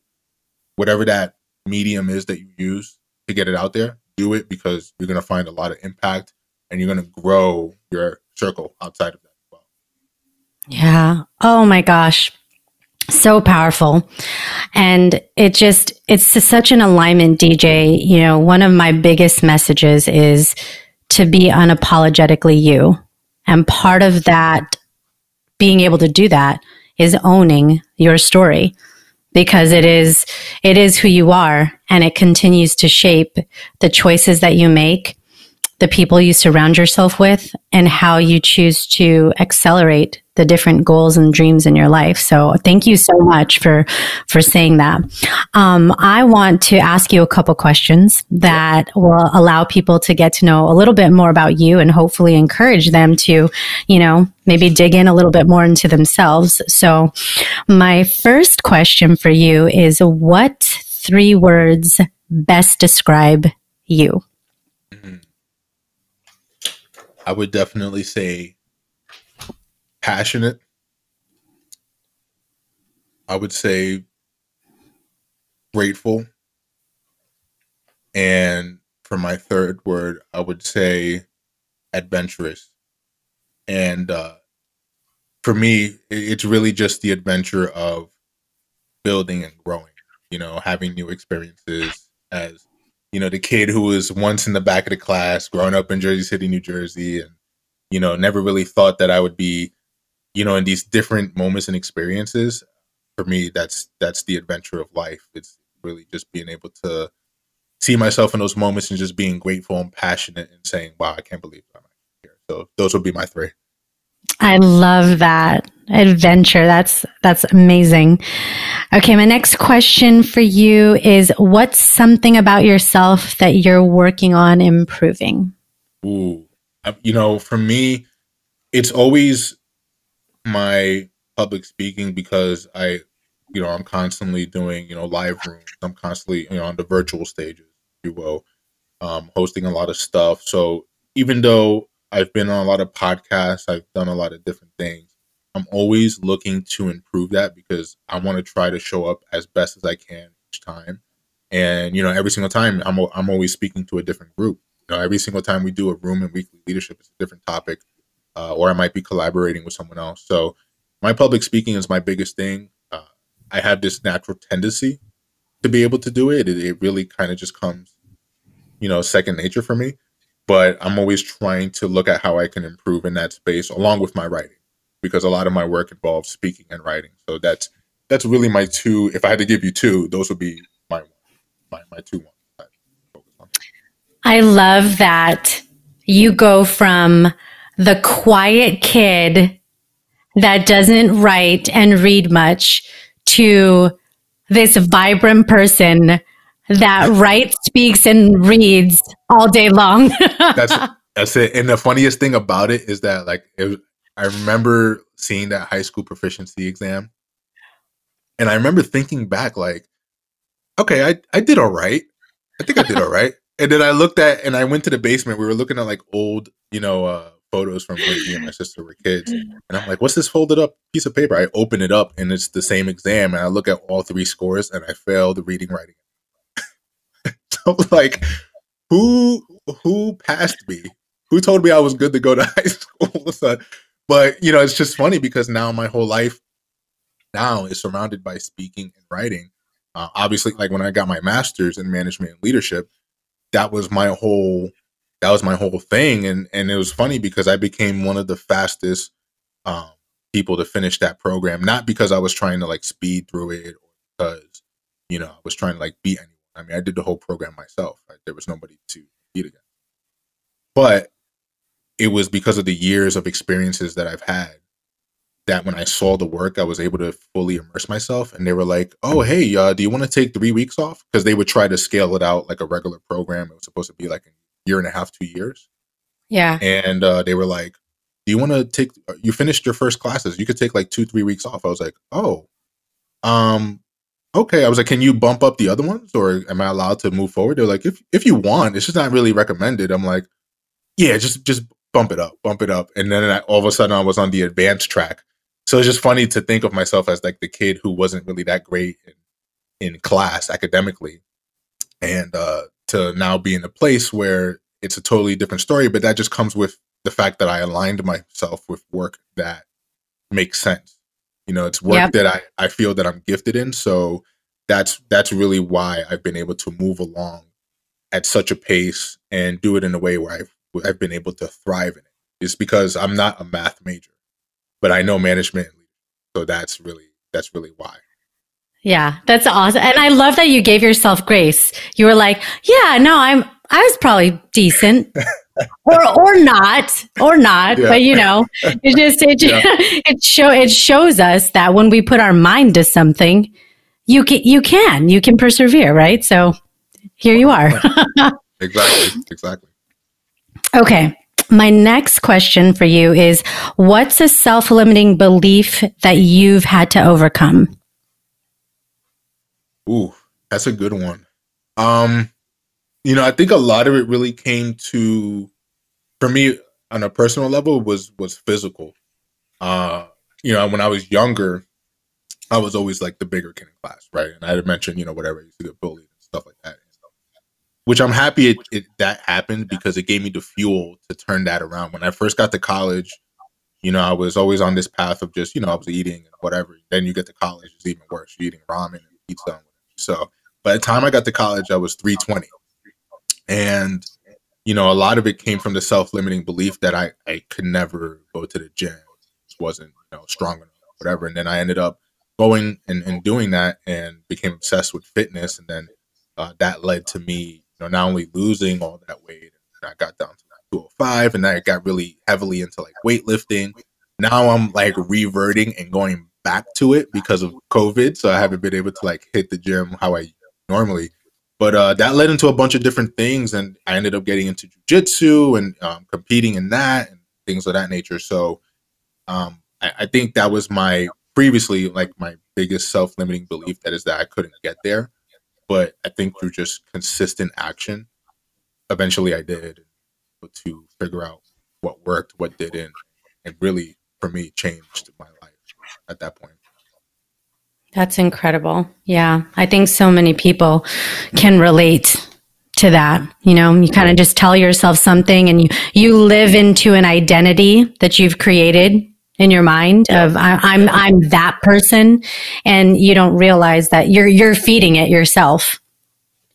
whatever that medium is that you use to get it out there. Do it because you're going to find a lot of impact and you're going to grow your circle outside of that well. Yeah. Oh my gosh so powerful. And it just it's such an alignment dj you know one of my biggest messages is to be unapologetically you. And part of that being able to do that is owning your story. Because it is it is who you are and it continues to shape the choices that you make the people you surround yourself with and how you choose to accelerate the different goals and dreams in your life. So thank you so much for, for saying that. Um, I want to ask you a couple questions that will allow people to get to know a little bit more about you and hopefully encourage them to, you know, maybe dig in a little bit more into themselves. So my first question for you is what three words best describe you? Mm-hmm. I would definitely say passionate. I would say grateful. And for my third word, I would say adventurous. And uh, for me, it's really just the adventure of building and growing, you know, having new experiences as, you know, the kid who was once in the back of the class, growing up in Jersey City, New Jersey, and, you know, never really thought that I would be, you know, in these different moments and experiences. For me, that's that's the adventure of life. It's really just being able to see myself in those moments and just being grateful and passionate and saying, "Wow, I can't believe I'm here." So those would be my three. I love that adventure. That's that's amazing. Okay, my next question for you is what's something about yourself that you're working on improving? Ooh. Um, you know, for me, it's always my public speaking because I you know, I'm constantly doing, you know, live rooms. I'm constantly, you know, on the virtual stages, if you will, um, hosting a lot of stuff. So even though I've been on a lot of podcasts. I've done a lot of different things. I'm always looking to improve that because I want to try to show up as best as I can each time. And you know, every single time I'm I'm always speaking to a different group. You know, every single time we do a room and weekly leadership, it's a different topic, uh, or I might be collaborating with someone else. So my public speaking is my biggest thing. Uh, I have this natural tendency to be able to do it. It, it really kind of just comes, you know, second nature for me but I'm always trying to look at how I can improve in that space along with my writing because a lot of my work involves speaking and writing. So that's that's really my two. If I had to give you two, those would be my my my two ones. I love that you go from the quiet kid that doesn't write and read much to this vibrant person that writes, speaks, and reads all day long. that's that's it. And the funniest thing about it is that like I remember seeing that high school proficiency exam, and I remember thinking back like, okay, I I did all right. I think I did all right. And then I looked at and I went to the basement. We were looking at like old, you know, uh, photos from when me and my sister were kids. And I'm like, what's this folded up piece of paper? I open it up and it's the same exam. And I look at all three scores and I fail the reading, writing, so like, who who passed me? Who told me I was good to go to high school? so, but you know, it's just funny because now my whole life now is surrounded by speaking and writing. Uh, obviously, like when I got my master's in management and leadership, that was my whole that was my whole thing, and and it was funny because I became one of the fastest um, people to finish that program. Not because I was trying to like speed through it, or because you know I was trying to like beat anyone I mean, I did the whole program myself. Right? There was nobody to beat against. But it was because of the years of experiences that I've had that when I saw the work, I was able to fully immerse myself. And they were like, "Oh, hey, uh, do you want to take three weeks off?" Because they would try to scale it out like a regular program. It was supposed to be like year and a half, two years. Yeah. And uh, they were like, "Do you want to take? You finished your first classes. You could take like two, three weeks off." I was like, "Oh, um, okay. I was like, can you bump up the other ones or am I allowed to move forward? They're like, if if you want, it's just not really recommended. I'm like, yeah, just just bump it up, bump it up. And then I, all of a sudden I was on the advanced track. So it's just funny to think of myself as like the kid who wasn't really that great in, in class academically. And uh, to now be in a place where it's a totally different story, but that just comes with the fact that I aligned myself with work that makes sense you know, it's work yep. that I, I feel that I'm gifted in. So that's that's really why I've been able to move along at such a pace and do it in a way where I've I've been able to thrive in it. It's because I'm not a math major, but I know management. So that's really that's really why. Yeah, that's awesome. And I love that you gave yourself grace. You were like, yeah, no, I'm I was probably decent. or or not or not yeah. but you know it just it yeah. it show it shows us that when we put our mind to something you can you can you can persevere right so here you are exactly exactly okay my next question for you is what's a self-limiting belief that you've had to overcome ooh that's a good one um you know, I think a lot of it really came to, for me, on a personal level, was was physical. Uh, you know, when I was younger, I was always like the bigger kid in class, right? And I had mentioned, you know, whatever, to get bullied and stuff like that. Which I'm happy it, it, that happened because it gave me the fuel to turn that around. When I first got to college, you know, I was always on this path of just, you know, I was eating and whatever. Then you get to college, it's even worse. You're eating ramen and pizza. So by the time I got to college, I was 320. And, you know, a lot of it came from the self limiting belief that I, I could never go to the gym. Just wasn't, you know, strong enough, whatever. And then I ended up going and, and doing that and became obsessed with fitness. And then uh, that led to me, you know, not only losing all that weight, and I got down to 205 and I got really heavily into like weightlifting. Now I'm like reverting and going back to it because of COVID. So I haven't been able to like hit the gym how I normally. But uh, that led into a bunch of different things, and I ended up getting into jujitsu and um, competing in that and things of that nature. So um, I, I think that was my previously like my biggest self-limiting belief that is that I couldn't get there. But I think through just consistent action, eventually I did to figure out what worked, what didn't, and really for me changed my life at that point. That's incredible. Yeah. I think so many people can relate to that. You know, you kind of just tell yourself something and you, you live into an identity that you've created in your mind of I, I'm, I'm that person and you don't realize that you're, you're feeding it yourself.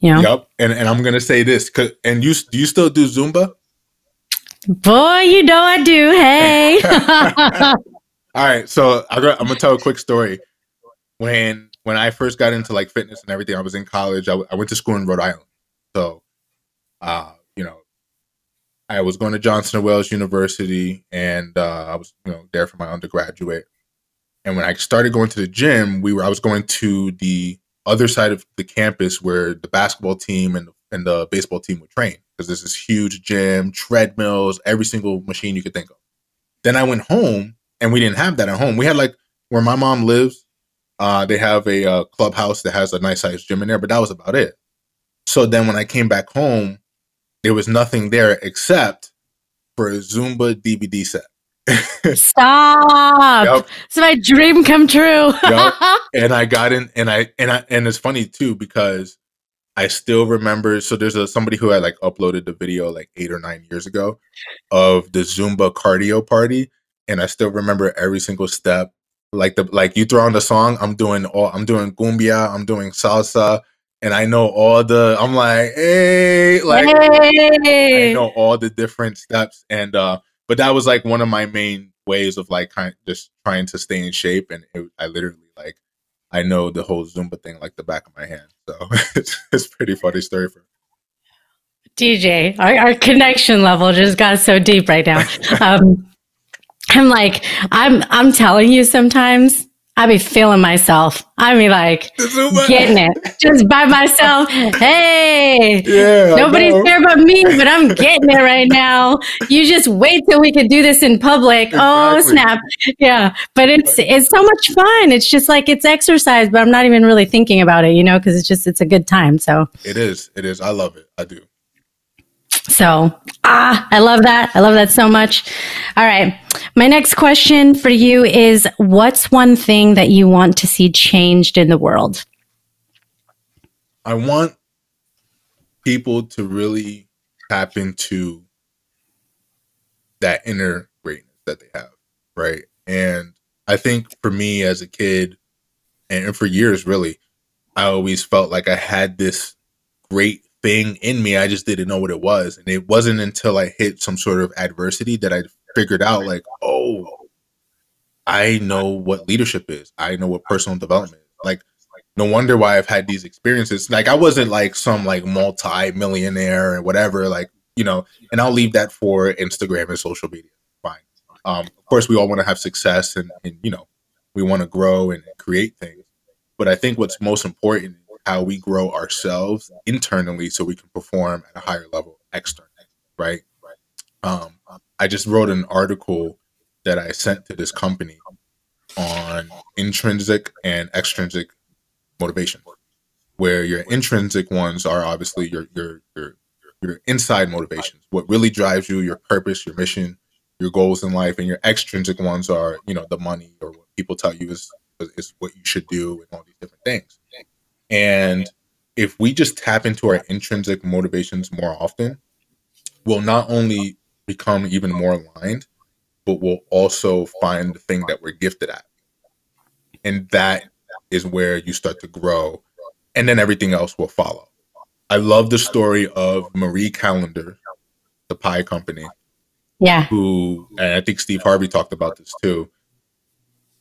You know? Yep. And, and I'm going to say this, and you, do you still do Zumba? Boy, you know I do. Hey. All right. So I'm to tell a quick story when when I first got into like fitness and everything, I was in college. I went to school in Rhode Island, so uh, you know, I was going to Johnson and Wales University, and uh, I was you know there for my undergraduate. And when I started going to the gym, we were I was going to the other side of the campus where the basketball team and and the baseball team would train because there's this huge gym, treadmills, every single machine you could think of. Then I went home, and we didn't have that at home. We had like where my mom lives uh, they have a uh, clubhouse that has a nice sized gym in there, but that was about it. So then when I came back home, there was nothing there except for a Zumba DVD set. Stop! Yep. It's my dream come true. yep. And I got in, and I and I and it's funny too because I still remember. So there's a somebody who had like uploaded the video like eight or nine years ago of the Zumba cardio party, and I still remember every single step like the like you throw on the song, I'm doing all I'm doing cumbia, I'm doing salsa, and I know all the I'm like, hey, like hey. I know all the different steps. And uh but that was like one of my main ways of like kind of just trying to stay in shape and it, I literally like I know the whole Zumba thing like the back of my hand. So it's, it's pretty funny story for me. DJ, our, our, connection level just got so deep right now. Um, I'm like, I'm, I'm telling you sometimes I be feeling myself. I be like getting it just by myself. Hey, yeah, nobody's there but me, but I'm getting it right now. You just wait till we can do this in public. Oh, exactly. Oh snap! Yeah, but it's it's so much fun. It's just like it's exercise, but I'm not even really thinking about it, you know, because it's just it's a good time. So it is. It is. I love it. I do. So, ah, I love that. I love that so much. All right. My next question for you is what's one thing that you want to see changed in the world? I want people to really tap into that inner greatness that they have, right? And I think for me as a kid and for years really, I always felt like I had this great thing in me. I just didn't know what it was. And it wasn't until I hit some sort of adversity that I figured out, like, oh, I know what leadership is. I know what personal development is. Like, no wonder why I've had these experiences. Like, I wasn't like some like multi millionaire or whatever. Like, you know, and I'll leave that for Instagram and social media. Fine. Um, of course, we all want to have success and, and you know, we want to grow and create things. But I think what's most important how we grow ourselves internally so we can perform at a higher level externally, right? Um, I just wrote an article that I sent to this company on intrinsic and extrinsic motivation. where your intrinsic ones are obviously your your your your inside motivations, what really drives you, your purpose, your mission, your goals in life, and your extrinsic ones are, you know, the money or what people tell you is is what you should do and all these different things. And if we just tap into our intrinsic motivations more often, we'll not only become even more aligned, but we'll also find the thing that we're gifted at. And that is where you start to grow, and then everything else will follow. I love the story of Marie Callender, the pie company. Yeah. Who, and I think Steve Harvey talked about this too,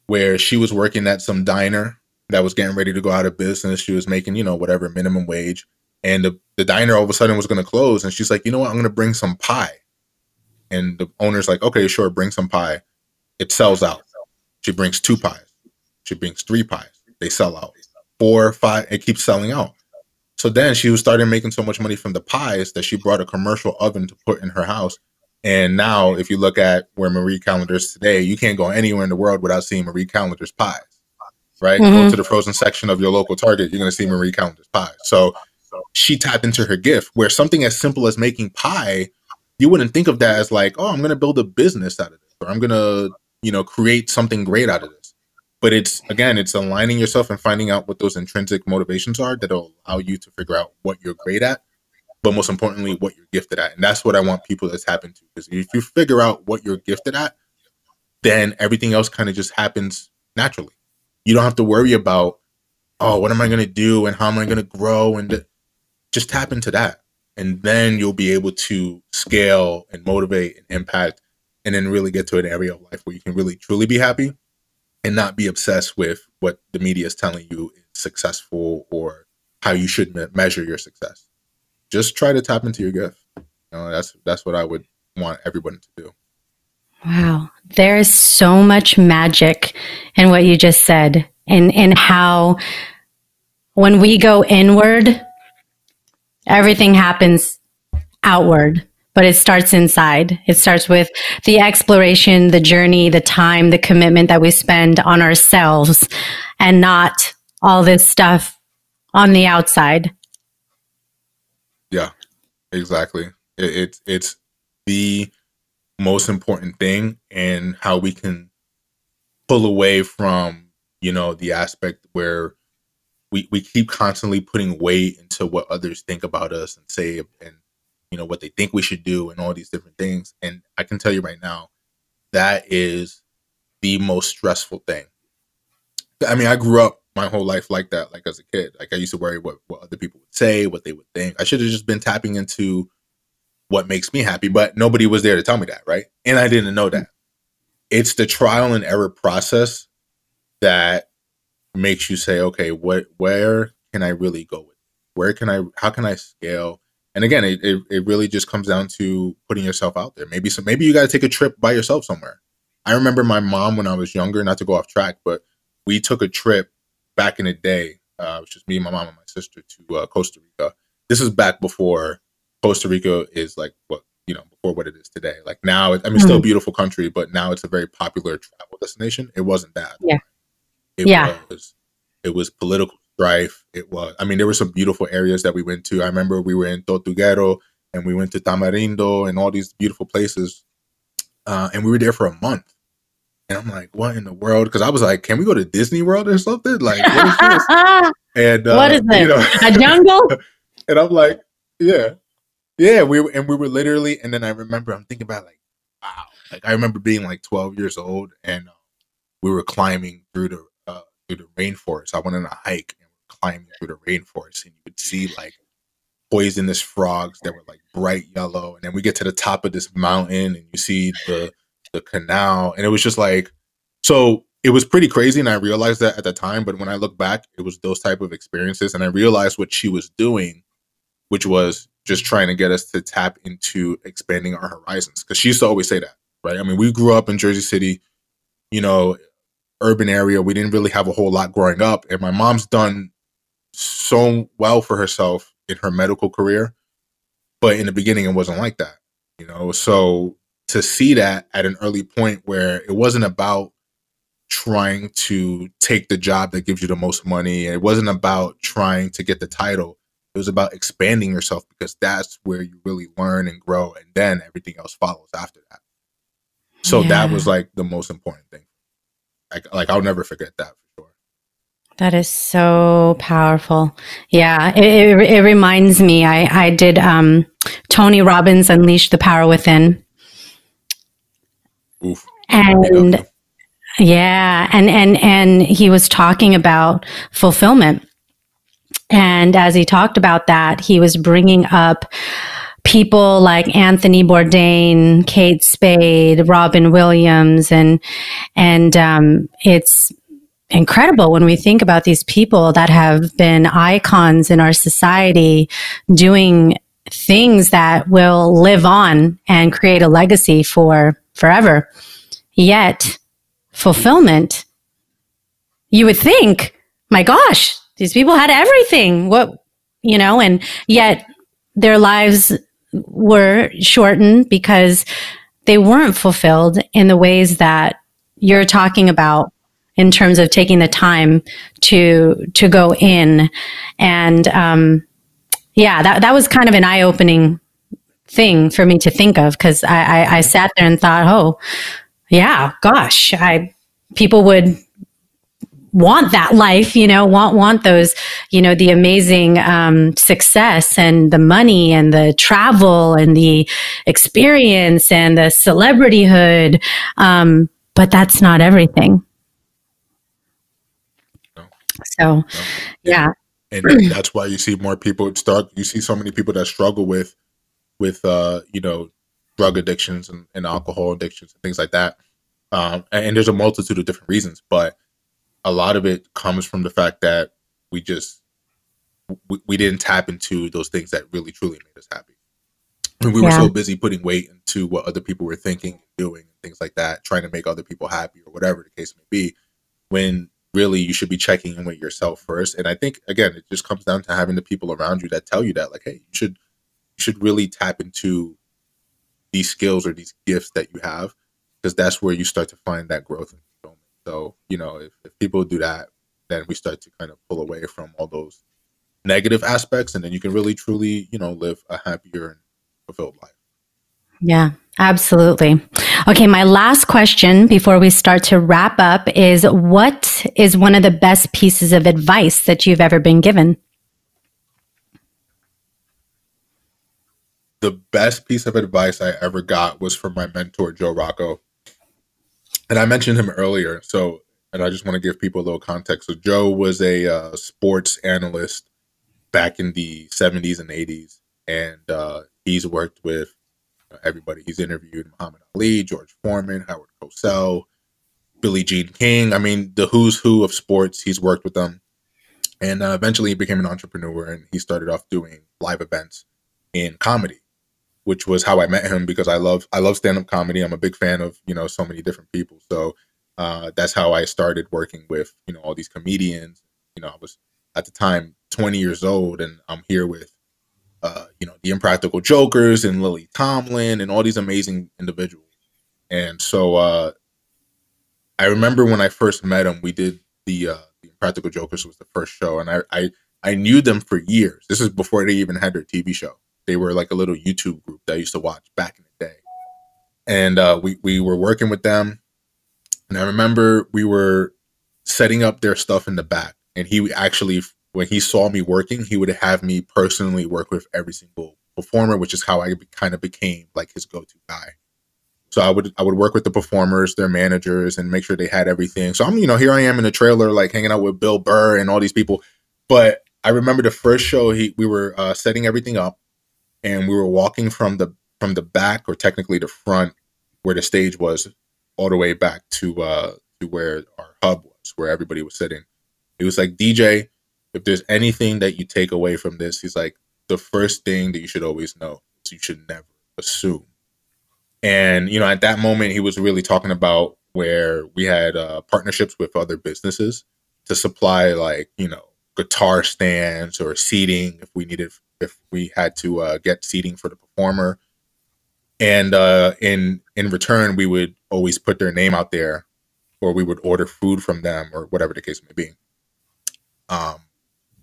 where she was working at some diner that was getting ready to go out of business. She was making, you know, whatever minimum wage. And the, the diner all of a sudden was going to close. And she's like, you know what? I'm going to bring some pie. And the owner's like, okay, sure, bring some pie. It sells out. She brings two pies. She brings three pies. They sell out. Four, five, it keeps selling out. So then she was starting making so much money from the pies that she brought a commercial oven to put in her house. And now, if you look at where Marie Callender is today, you can't go anywhere in the world without seeing Marie Callender's pies, right? Mm-hmm. Go to the frozen section of your local Target, you're going to see Marie Callender's pies. So she tapped into her gift where something as simple as making pie, you wouldn't think of that as like, oh, I'm going to build a business out of this, or I'm going to, you know, create something great out of this but it's again it's aligning yourself and finding out what those intrinsic motivations are that'll allow you to figure out what you're great at but most importantly what you're gifted at and that's what i want people to tap into because if you figure out what you're gifted at then everything else kind of just happens naturally you don't have to worry about oh what am i going to do and how am i going to grow and just tap into that and then you'll be able to scale and motivate and impact and then really get to an area of life where you can really truly be happy and not be obsessed with what the media is telling you is successful or how you should me- measure your success. Just try to tap into your gift. You know, that's that's what I would want everyone to do. Wow, there is so much magic in what you just said, and and how when we go inward, everything happens outward but it starts inside. It starts with the exploration, the journey, the time, the commitment that we spend on ourselves and not all this stuff on the outside. Yeah, exactly. It, it, it's the most important thing and how we can pull away from, you know, the aspect where we, we keep constantly putting weight into what others think about us and say and you know what they think we should do and all these different things. And i can tell you right now that is the most stressful thing. I mean i grew up my whole life like that like as a kid. Like i used to worry what, what other people would say what they would think. I should have just been tapping into what makes me happy but nobody was there to tell me that right and i didn't know that it's the trial and error process that makes you say okay what where can i really go with where can i how can i scale and again, it, it, it really just comes down to putting yourself out there. Maybe so maybe you got to take a trip by yourself somewhere. I remember my mom when I was younger, not to go off track, but we took a trip back in the day. Uh, it was just me, my mom, and my sister to uh, Costa Rica. This is back before Costa Rica is like what you know before what it is today. Like now, I mean, mm-hmm. still a beautiful country, but now it's a very popular travel destination. It wasn't that. Yeah. It yeah. was. It was political strife. It was, I mean, there were some beautiful areas that we went to. I remember we were in Tortuguero and we went to Tamarindo and all these beautiful places. Uh, and we were there for a month. And I'm like, what in the world? Because I was like, can we go to Disney World or something? Like, what is this? and uh, what is it? You know, a jungle? and I'm like, yeah, yeah. We were, and we were literally. And then I remember, I'm thinking about like, wow. Like I remember being like 12 years old, and uh, we were climbing through the uh, through the rainforest. I went on a hike, and we climbing through the rainforest, and you could see like poisonous frogs that were like bright yellow. And then we get to the top of this mountain, and you see the the canal, and it was just like so. It was pretty crazy, and I realized that at the time. But when I look back, it was those type of experiences, and I realized what she was doing, which was just trying to get us to tap into expanding our horizons. Because she used to always say that, right? I mean, we grew up in Jersey City, you know, urban area. We didn't really have a whole lot growing up, and my mom's done so well for herself in her medical career, but in the beginning it wasn't like that, you know. So to see that at an early point where it wasn't about trying to take the job that gives you the most money. It wasn't about trying to get the title. It was about expanding yourself because that's where you really learn and grow. And then everything else follows after that. So yeah. that was like the most important thing. Like, like I'll never forget that for sure. That is so powerful. Yeah, it, it, it reminds me. I I did um, Tony Robbins Unleash the Power Within, Oof. and yeah, and and and he was talking about fulfillment, and as he talked about that, he was bringing up people like Anthony Bourdain, Kate Spade, Robin Williams, and and um, it's incredible when we think about these people that have been icons in our society doing things that will live on and create a legacy for forever. Yet fulfillment, you would think, my gosh, these people had everything. What, you know, and yet their lives were shortened because they weren't fulfilled in the ways that you're talking about in terms of taking the time to to go in and um, yeah that that was kind of an eye-opening thing for me to think of because I, I, I sat there and thought oh yeah gosh i people would want that life, you know, want want those, you know, the amazing um, success and the money and the travel and the experience and the celebrityhood. Um, but that's not everything. No. So, no. yeah. And that's why you see more people start. You see so many people that struggle with, with uh, you know, drug addictions and, and alcohol addictions and things like that. Um, and there's a multitude of different reasons, but a lot of it comes from the fact that we just we, we didn't tap into those things that really truly made us happy. And we yeah. were so busy putting weight into what other people were thinking, doing, and things like that, trying to make other people happy or whatever the case may be. When really you should be checking in with yourself first. And I think again, it just comes down to having the people around you that tell you that, like, hey, you should you should really tap into these skills or these gifts that you have, because that's where you start to find that growth so, you know, if, if people do that, then we start to kind of pull away from all those negative aspects and then you can really truly, you know, live a happier and fulfilled life. Yeah, absolutely. Okay, my last question before we start to wrap up is what is one of the best pieces of advice that you've ever been given? The best piece of advice I ever got was from my mentor, Joe Rocco and I mentioned him earlier. So, and I just want to give people a little context. So, Joe was a uh, sports analyst back in the 70s and 80s, and uh, he's worked with everybody. He's interviewed Muhammad Ali, George Foreman, Howard Cosell, Billie Jean King. I mean, the who's who of sports. He's worked with them, and uh, eventually he became an entrepreneur, and he started off doing live events in comedy which was how I met him because I love I love stand up comedy. I'm a big fan of you know so many different people. So uh, that's how I started working with you know all these comedians. You know, I was at the time 20 years old, and I'm here with uh, you know the Impractical Jokers and Lily Tomlin and all these amazing individuals. And so uh, I remember when I first met him, we did the uh, the Impractical Jokers was the first show, and I I I knew them for years. This is before they even had their TV show. They were like a little YouTube group that I used to watch back in the day. And uh, we, we were working with them. And I remember we were setting up their stuff in the back. And he actually, when he saw me working, he would have me personally work with every single performer, which is how I kind of became like his go to guy. So I would I would work with the performers, their managers, and make sure they had everything. So I'm you know here I am in the trailer like hanging out with Bill Burr and all these people. But I remember the first show he we were uh, setting everything up, and we were walking from the from the back or technically the front where the stage was all the way back to uh to where our hub was where everybody was sitting. It was like dj if there's anything that you take away from this he's like the first thing that you should always know is you should never assume. And you know at that moment he was really talking about where we had uh, partnerships with other businesses to supply like you know guitar stands or seating if we needed if we had to uh, get seating for the performer. And uh, in in return, we would always put their name out there or we would order food from them or whatever the case may be. Um,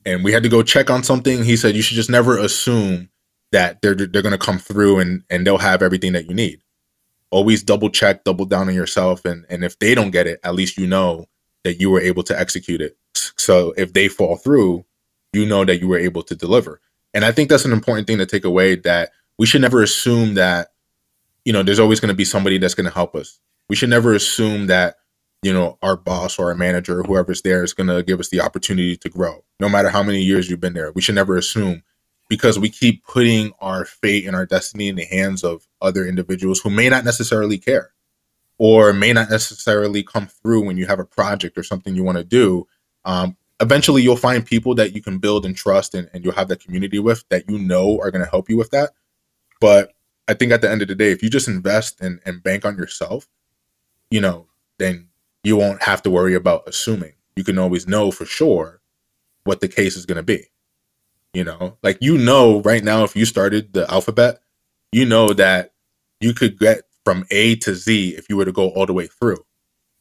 and we had to go check on something. He said you should just never assume that they're they're going to come through and and they'll have everything that you need. Always double check, double down on yourself, and and if they don't get it, at least you know that you were able to execute it. So if they fall through, you know that you were able to deliver. And I think that's an important thing to take away that we should never assume that you know there's always going to be somebody that's going to help us. We should never assume that you know our boss or our manager or whoever's there is going to give us the opportunity to grow no matter how many years you've been there we should never assume because we keep putting our fate and our destiny in the hands of other individuals who may not necessarily care or may not necessarily come through when you have a project or something you want to do. Um, eventually, you'll find people that you can build and trust and, and you'll have that community with that you know are going to help you with that. But I think at the end of the day, if you just invest and, and bank on yourself, you know, then you won't have to worry about assuming. You can always know for sure what the case is going to be. You know, like you know right now if you started the alphabet, you know that you could get from A to Z if you were to go all the way through.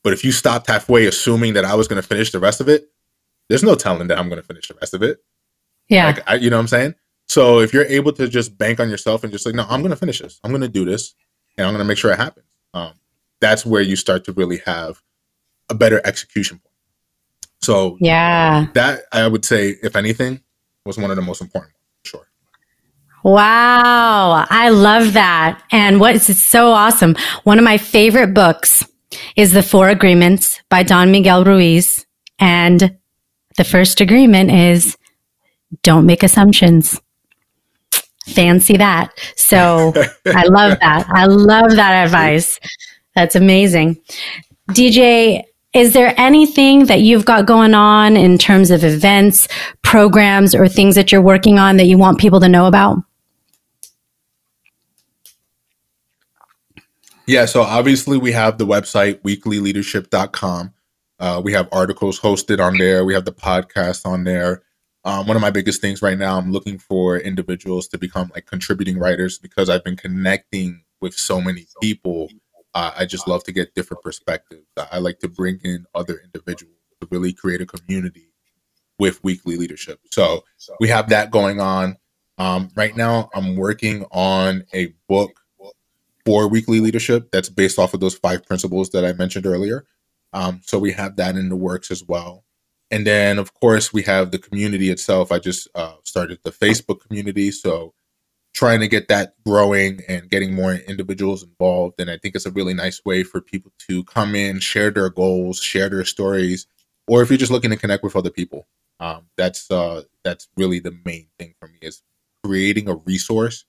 But if you stopped halfway assuming that I was going to finish the rest of it, there's no telling that I'm going to finish the rest of it. Yeah. Like, I, you know what I'm saying? So if you're able to just bank on yourself and just like, no, I'm going to finish this. I'm going to do this and I'm going to make sure it happens. Um, that's where you start to really have a better execution point. So yeah, that I would say, if anything, was one of the most important. Sure. Wow. I love that. And what is so awesome. One of my favorite books is The Four Agreements by Don Miguel Ruiz. And the first agreement is don't make assumptions. Fancy that. So I love that. I love that advice. That's amazing. DJ, is there anything that you've got going on in terms of events, programs, or things that you're working on that you want people to know about? Yeah, so obviously we have the website weeklyleadership.com. Uh, we have articles hosted on there. We have the podcast on there. Um, one of my biggest things right now, I'm looking for individuals to become like contributing writers because I've been connecting with so many people uh, I just love to get different perspectives. I like to bring in other individuals to really create a community with weekly leadership. So we have that going on. Um, right now, I'm working on a book for weekly leadership that's based off of those five principles that I mentioned earlier. Um, so we have that in the works as well. And then, of course, we have the community itself. I just uh, started the Facebook community. So trying to get that growing and getting more individuals involved. And I think it's a really nice way for people to come in, share their goals, share their stories, or if you're just looking to connect with other people. Um, that's uh, that's really the main thing for me is creating a resource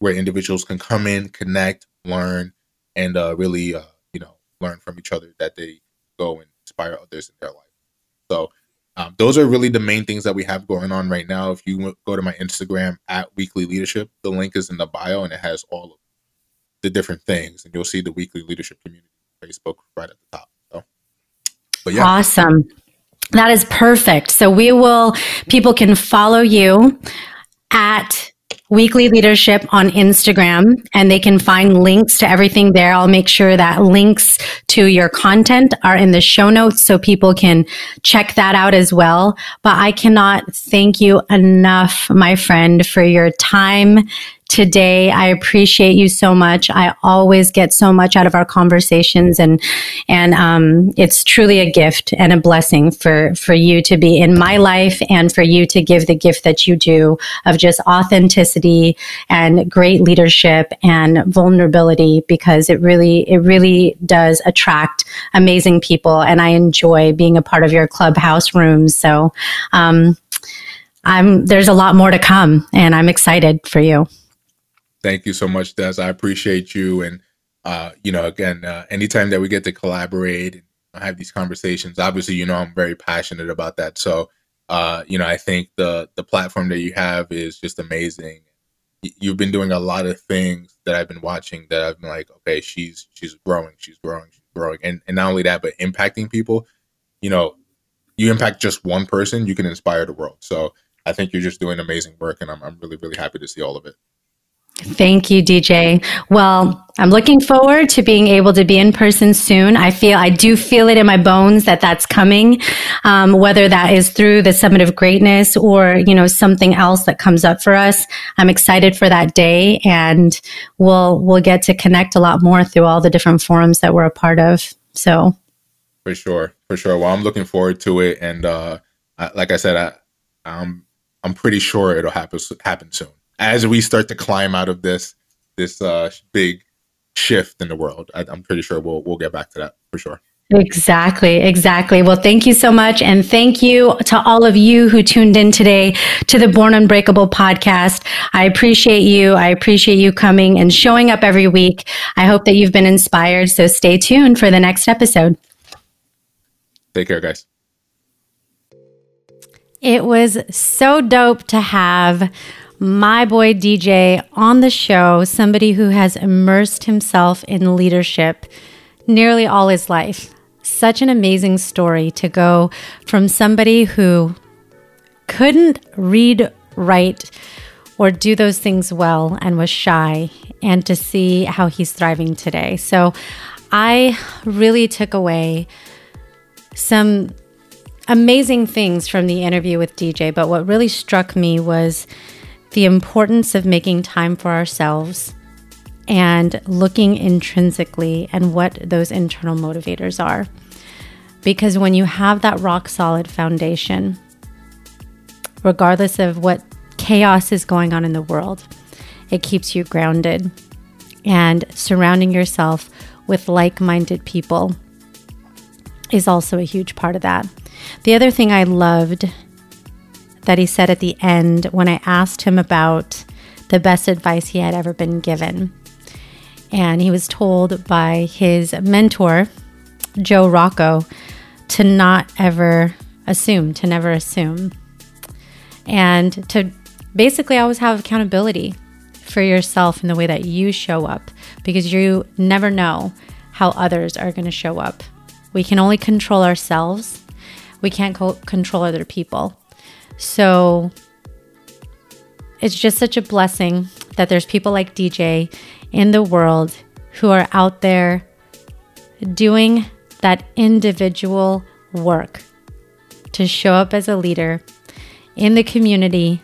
where individuals can come in, connect, learn, and uh, really uh, you know learn from each other that they go and inspire others in their life. So um, those are really the main things that we have going on right now. If you go to my Instagram at Weekly Leadership, the link is in the bio and it has all of the different things, and you'll see the Weekly Leadership community Facebook right at the top. So, but yeah, awesome. That is perfect. So we will. People can follow you at Weekly Leadership on Instagram, and they can find links to everything there. I'll make sure that links to your content are in the show notes so people can check that out as well. But I cannot thank you enough, my friend, for your time today. I appreciate you so much. I always get so much out of our conversations and, and, um, it's truly a gift and a blessing for, for you to be in my life and for you to give the gift that you do of just authenticity and great leadership and vulnerability because it really, it really does attract amazing people. And I enjoy being a part of your clubhouse rooms. So, um, I'm, there's a lot more to come and I'm excited for you. Thank you so much, Des. I appreciate you. And, uh, you know, again, uh, anytime that we get to collaborate and have these conversations, obviously, you know, I'm very passionate about that. So, uh, you know, I think the the platform that you have is just amazing. You've been doing a lot of things that I've been watching that I've been like, okay, she's she's growing, she's growing, she's growing, and and not only that, but impacting people. You know, you impact just one person, you can inspire the world. So I think you're just doing amazing work, and I'm I'm really really happy to see all of it. Thank you, DJ. Well, I'm looking forward to being able to be in person soon. I feel, I do feel it in my bones that that's coming. Um, whether that is through the Summit of Greatness or, you know, something else that comes up for us. I'm excited for that day and we'll, we'll get to connect a lot more through all the different forums that we're a part of. So. For sure. For sure. Well, I'm looking forward to it. And, uh, I, like I said, I, I'm, I'm pretty sure it'll happen, happen soon as we start to climb out of this, this, uh, big, shift in the world. I, am pretty sure we'll we'll get back to that for sure. Exactly, exactly. Well, thank you so much. And thank you to all of you who tuned in today to the Born Unbreakable podcast. I appreciate you. I appreciate you coming and showing up every week. I hope that you've been inspired. So stay tuned for the next episode. Take care, guys. It was so dope to have my boy DJ on the show, somebody who has immersed himself in leadership nearly all his life. Such an amazing story to go from somebody who couldn't read, write, or do those things well and was shy, and to see how he's thriving today. So I really took away some amazing things from the interview with DJ, but what really struck me was the importance of making time for ourselves and looking intrinsically and what those internal motivators are. Because when you have that rock solid foundation, regardless of what chaos is going on in the world, it keeps you grounded. And surrounding yourself with like minded people is also a huge part of that. The other thing I loved that he said at the end when I asked him about the best advice he had ever been given. And he was told by his mentor, Joe Rocco, to not ever assume, to never assume. And to basically always have accountability for yourself in the way that you show up because you never know how others are going to show up. We can only control ourselves, we can't co- control other people. So it's just such a blessing that there's people like DJ in the world who are out there doing that individual work to show up as a leader in the community,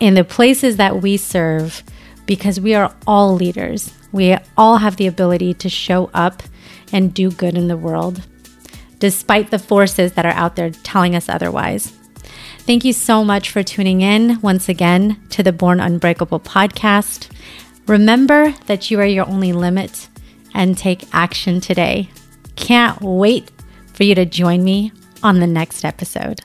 in the places that we serve, because we are all leaders. We all have the ability to show up and do good in the world, despite the forces that are out there telling us otherwise. Thank you so much for tuning in once again to the Born Unbreakable podcast. Remember that you are your only limit and take action today. Can't wait for you to join me on the next episode.